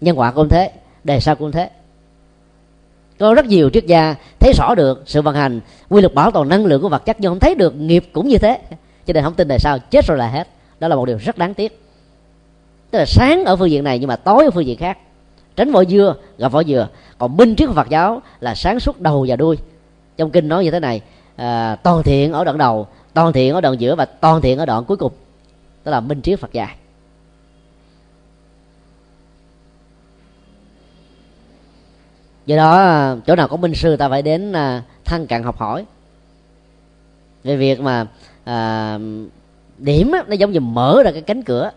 Nhân quả cũng thế, đề sao cũng thế. Có rất nhiều triết gia thấy rõ được sự vận hành quy luật bảo toàn năng lượng của vật chất nhưng không thấy được nghiệp cũng như thế. Cho nên không tin tại sao chết rồi là hết. Đó là một điều rất đáng tiếc. Tức là sáng ở phương diện này nhưng mà tối ở phương diện khác. Tránh vỏ dưa gặp vỏ dừa. Còn minh triết của phật giáo là sáng suốt đầu và đuôi trong kinh nói như thế này à, toàn thiện ở đoạn đầu toàn thiện ở đoạn giữa và toàn thiện ở đoạn cuối cùng. Đó là minh triết phật dạy. Do đó chỗ nào có minh sư ta phải đến à, thân cận học hỏi. Về việc mà à, điểm á, nó giống như mở ra cái cánh cửa.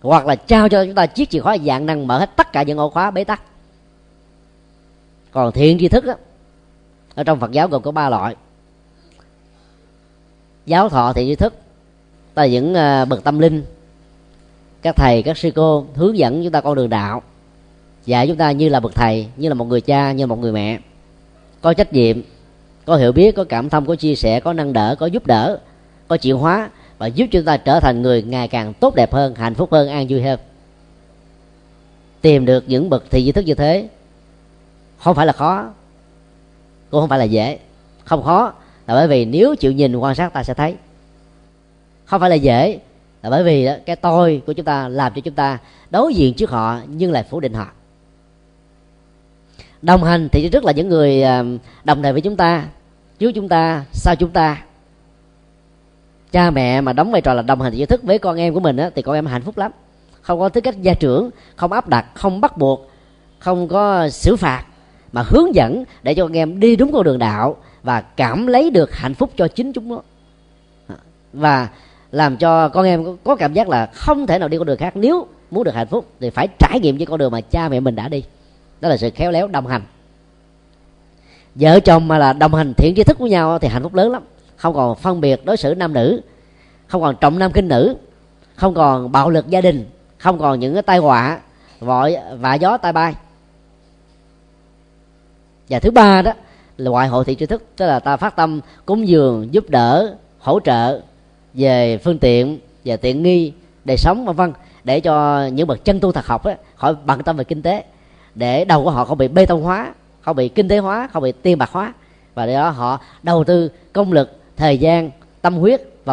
Hoặc là trao cho chúng ta chiếc chìa khóa dạng năng mở hết tất cả những ổ khóa bế tắc. Còn thiện tri thức á, ở trong phật giáo gồm có ba loại. Giáo thọ thì duy thức là những ờ, bậc tâm linh. Các thầy, các sư cô hướng dẫn chúng ta con đường đạo. Dạy chúng ta như là bậc thầy, như là một người cha, như là một người mẹ. Có trách nhiệm, có hiểu biết, có cảm thông, có chia sẻ, có nâng đỡ, có giúp đỡ, có chịu hóa và giúp chúng ta trở thành người ngày càng tốt đẹp hơn, hạnh phúc hơn, an vui hơn. Tìm được những bậc thì di thức như thế. Không phải là khó cũng không phải là dễ. Không khó. Là bởi vì nếu chịu nhìn quan sát ta sẽ thấy. Không phải là dễ. Là bởi vì cái tôi của chúng ta làm cho chúng ta đối diện trước họ nhưng lại phủ định họ. Đồng hành thì rất là những người à, đồng thời với chúng ta trước chúng ta sau chúng ta. Cha mẹ mà đóng vai trò là đồng hành tri thức với con em của mình á, thì con em hạnh phúc lắm. Không có tư cách gia trưởng không áp đặt không bắt buộc không có xử phạt mà hướng dẫn để cho con em đi đúng con đường đạo và cảm lấy được hạnh phúc cho chính chúng nó. Và làm cho con em có cảm giác là không thể nào đi con đường khác. Nếu muốn được hạnh phúc thì phải trải nghiệm với con đường mà cha mẹ mình đã đi. Đó là sự khéo léo đồng hành. Vợ chồng mà là đồng hành thiện tri thức với nhau thì hạnh phúc lớn lắm. Không còn phân biệt đối xử nam nữ, không còn trọng nam kinh nữ, không còn bạo lực gia đình, không còn những cái tai họa, vội vạ gió tai bay và thứ ba đó là ngoại hội thị tri thức tức là ta phát tâm cúng dường giúp đỡ hỗ trợ về phương tiện về tiện nghi đời sống vân vân để cho những bậc chân tu thật học á, khỏi bận tâm về kinh tế để đầu của họ không bị bê tông hóa không bị kinh tế hóa không bị tiền bạc hóa. Và để đó họ đầu tư công lực thời gian tâm huyết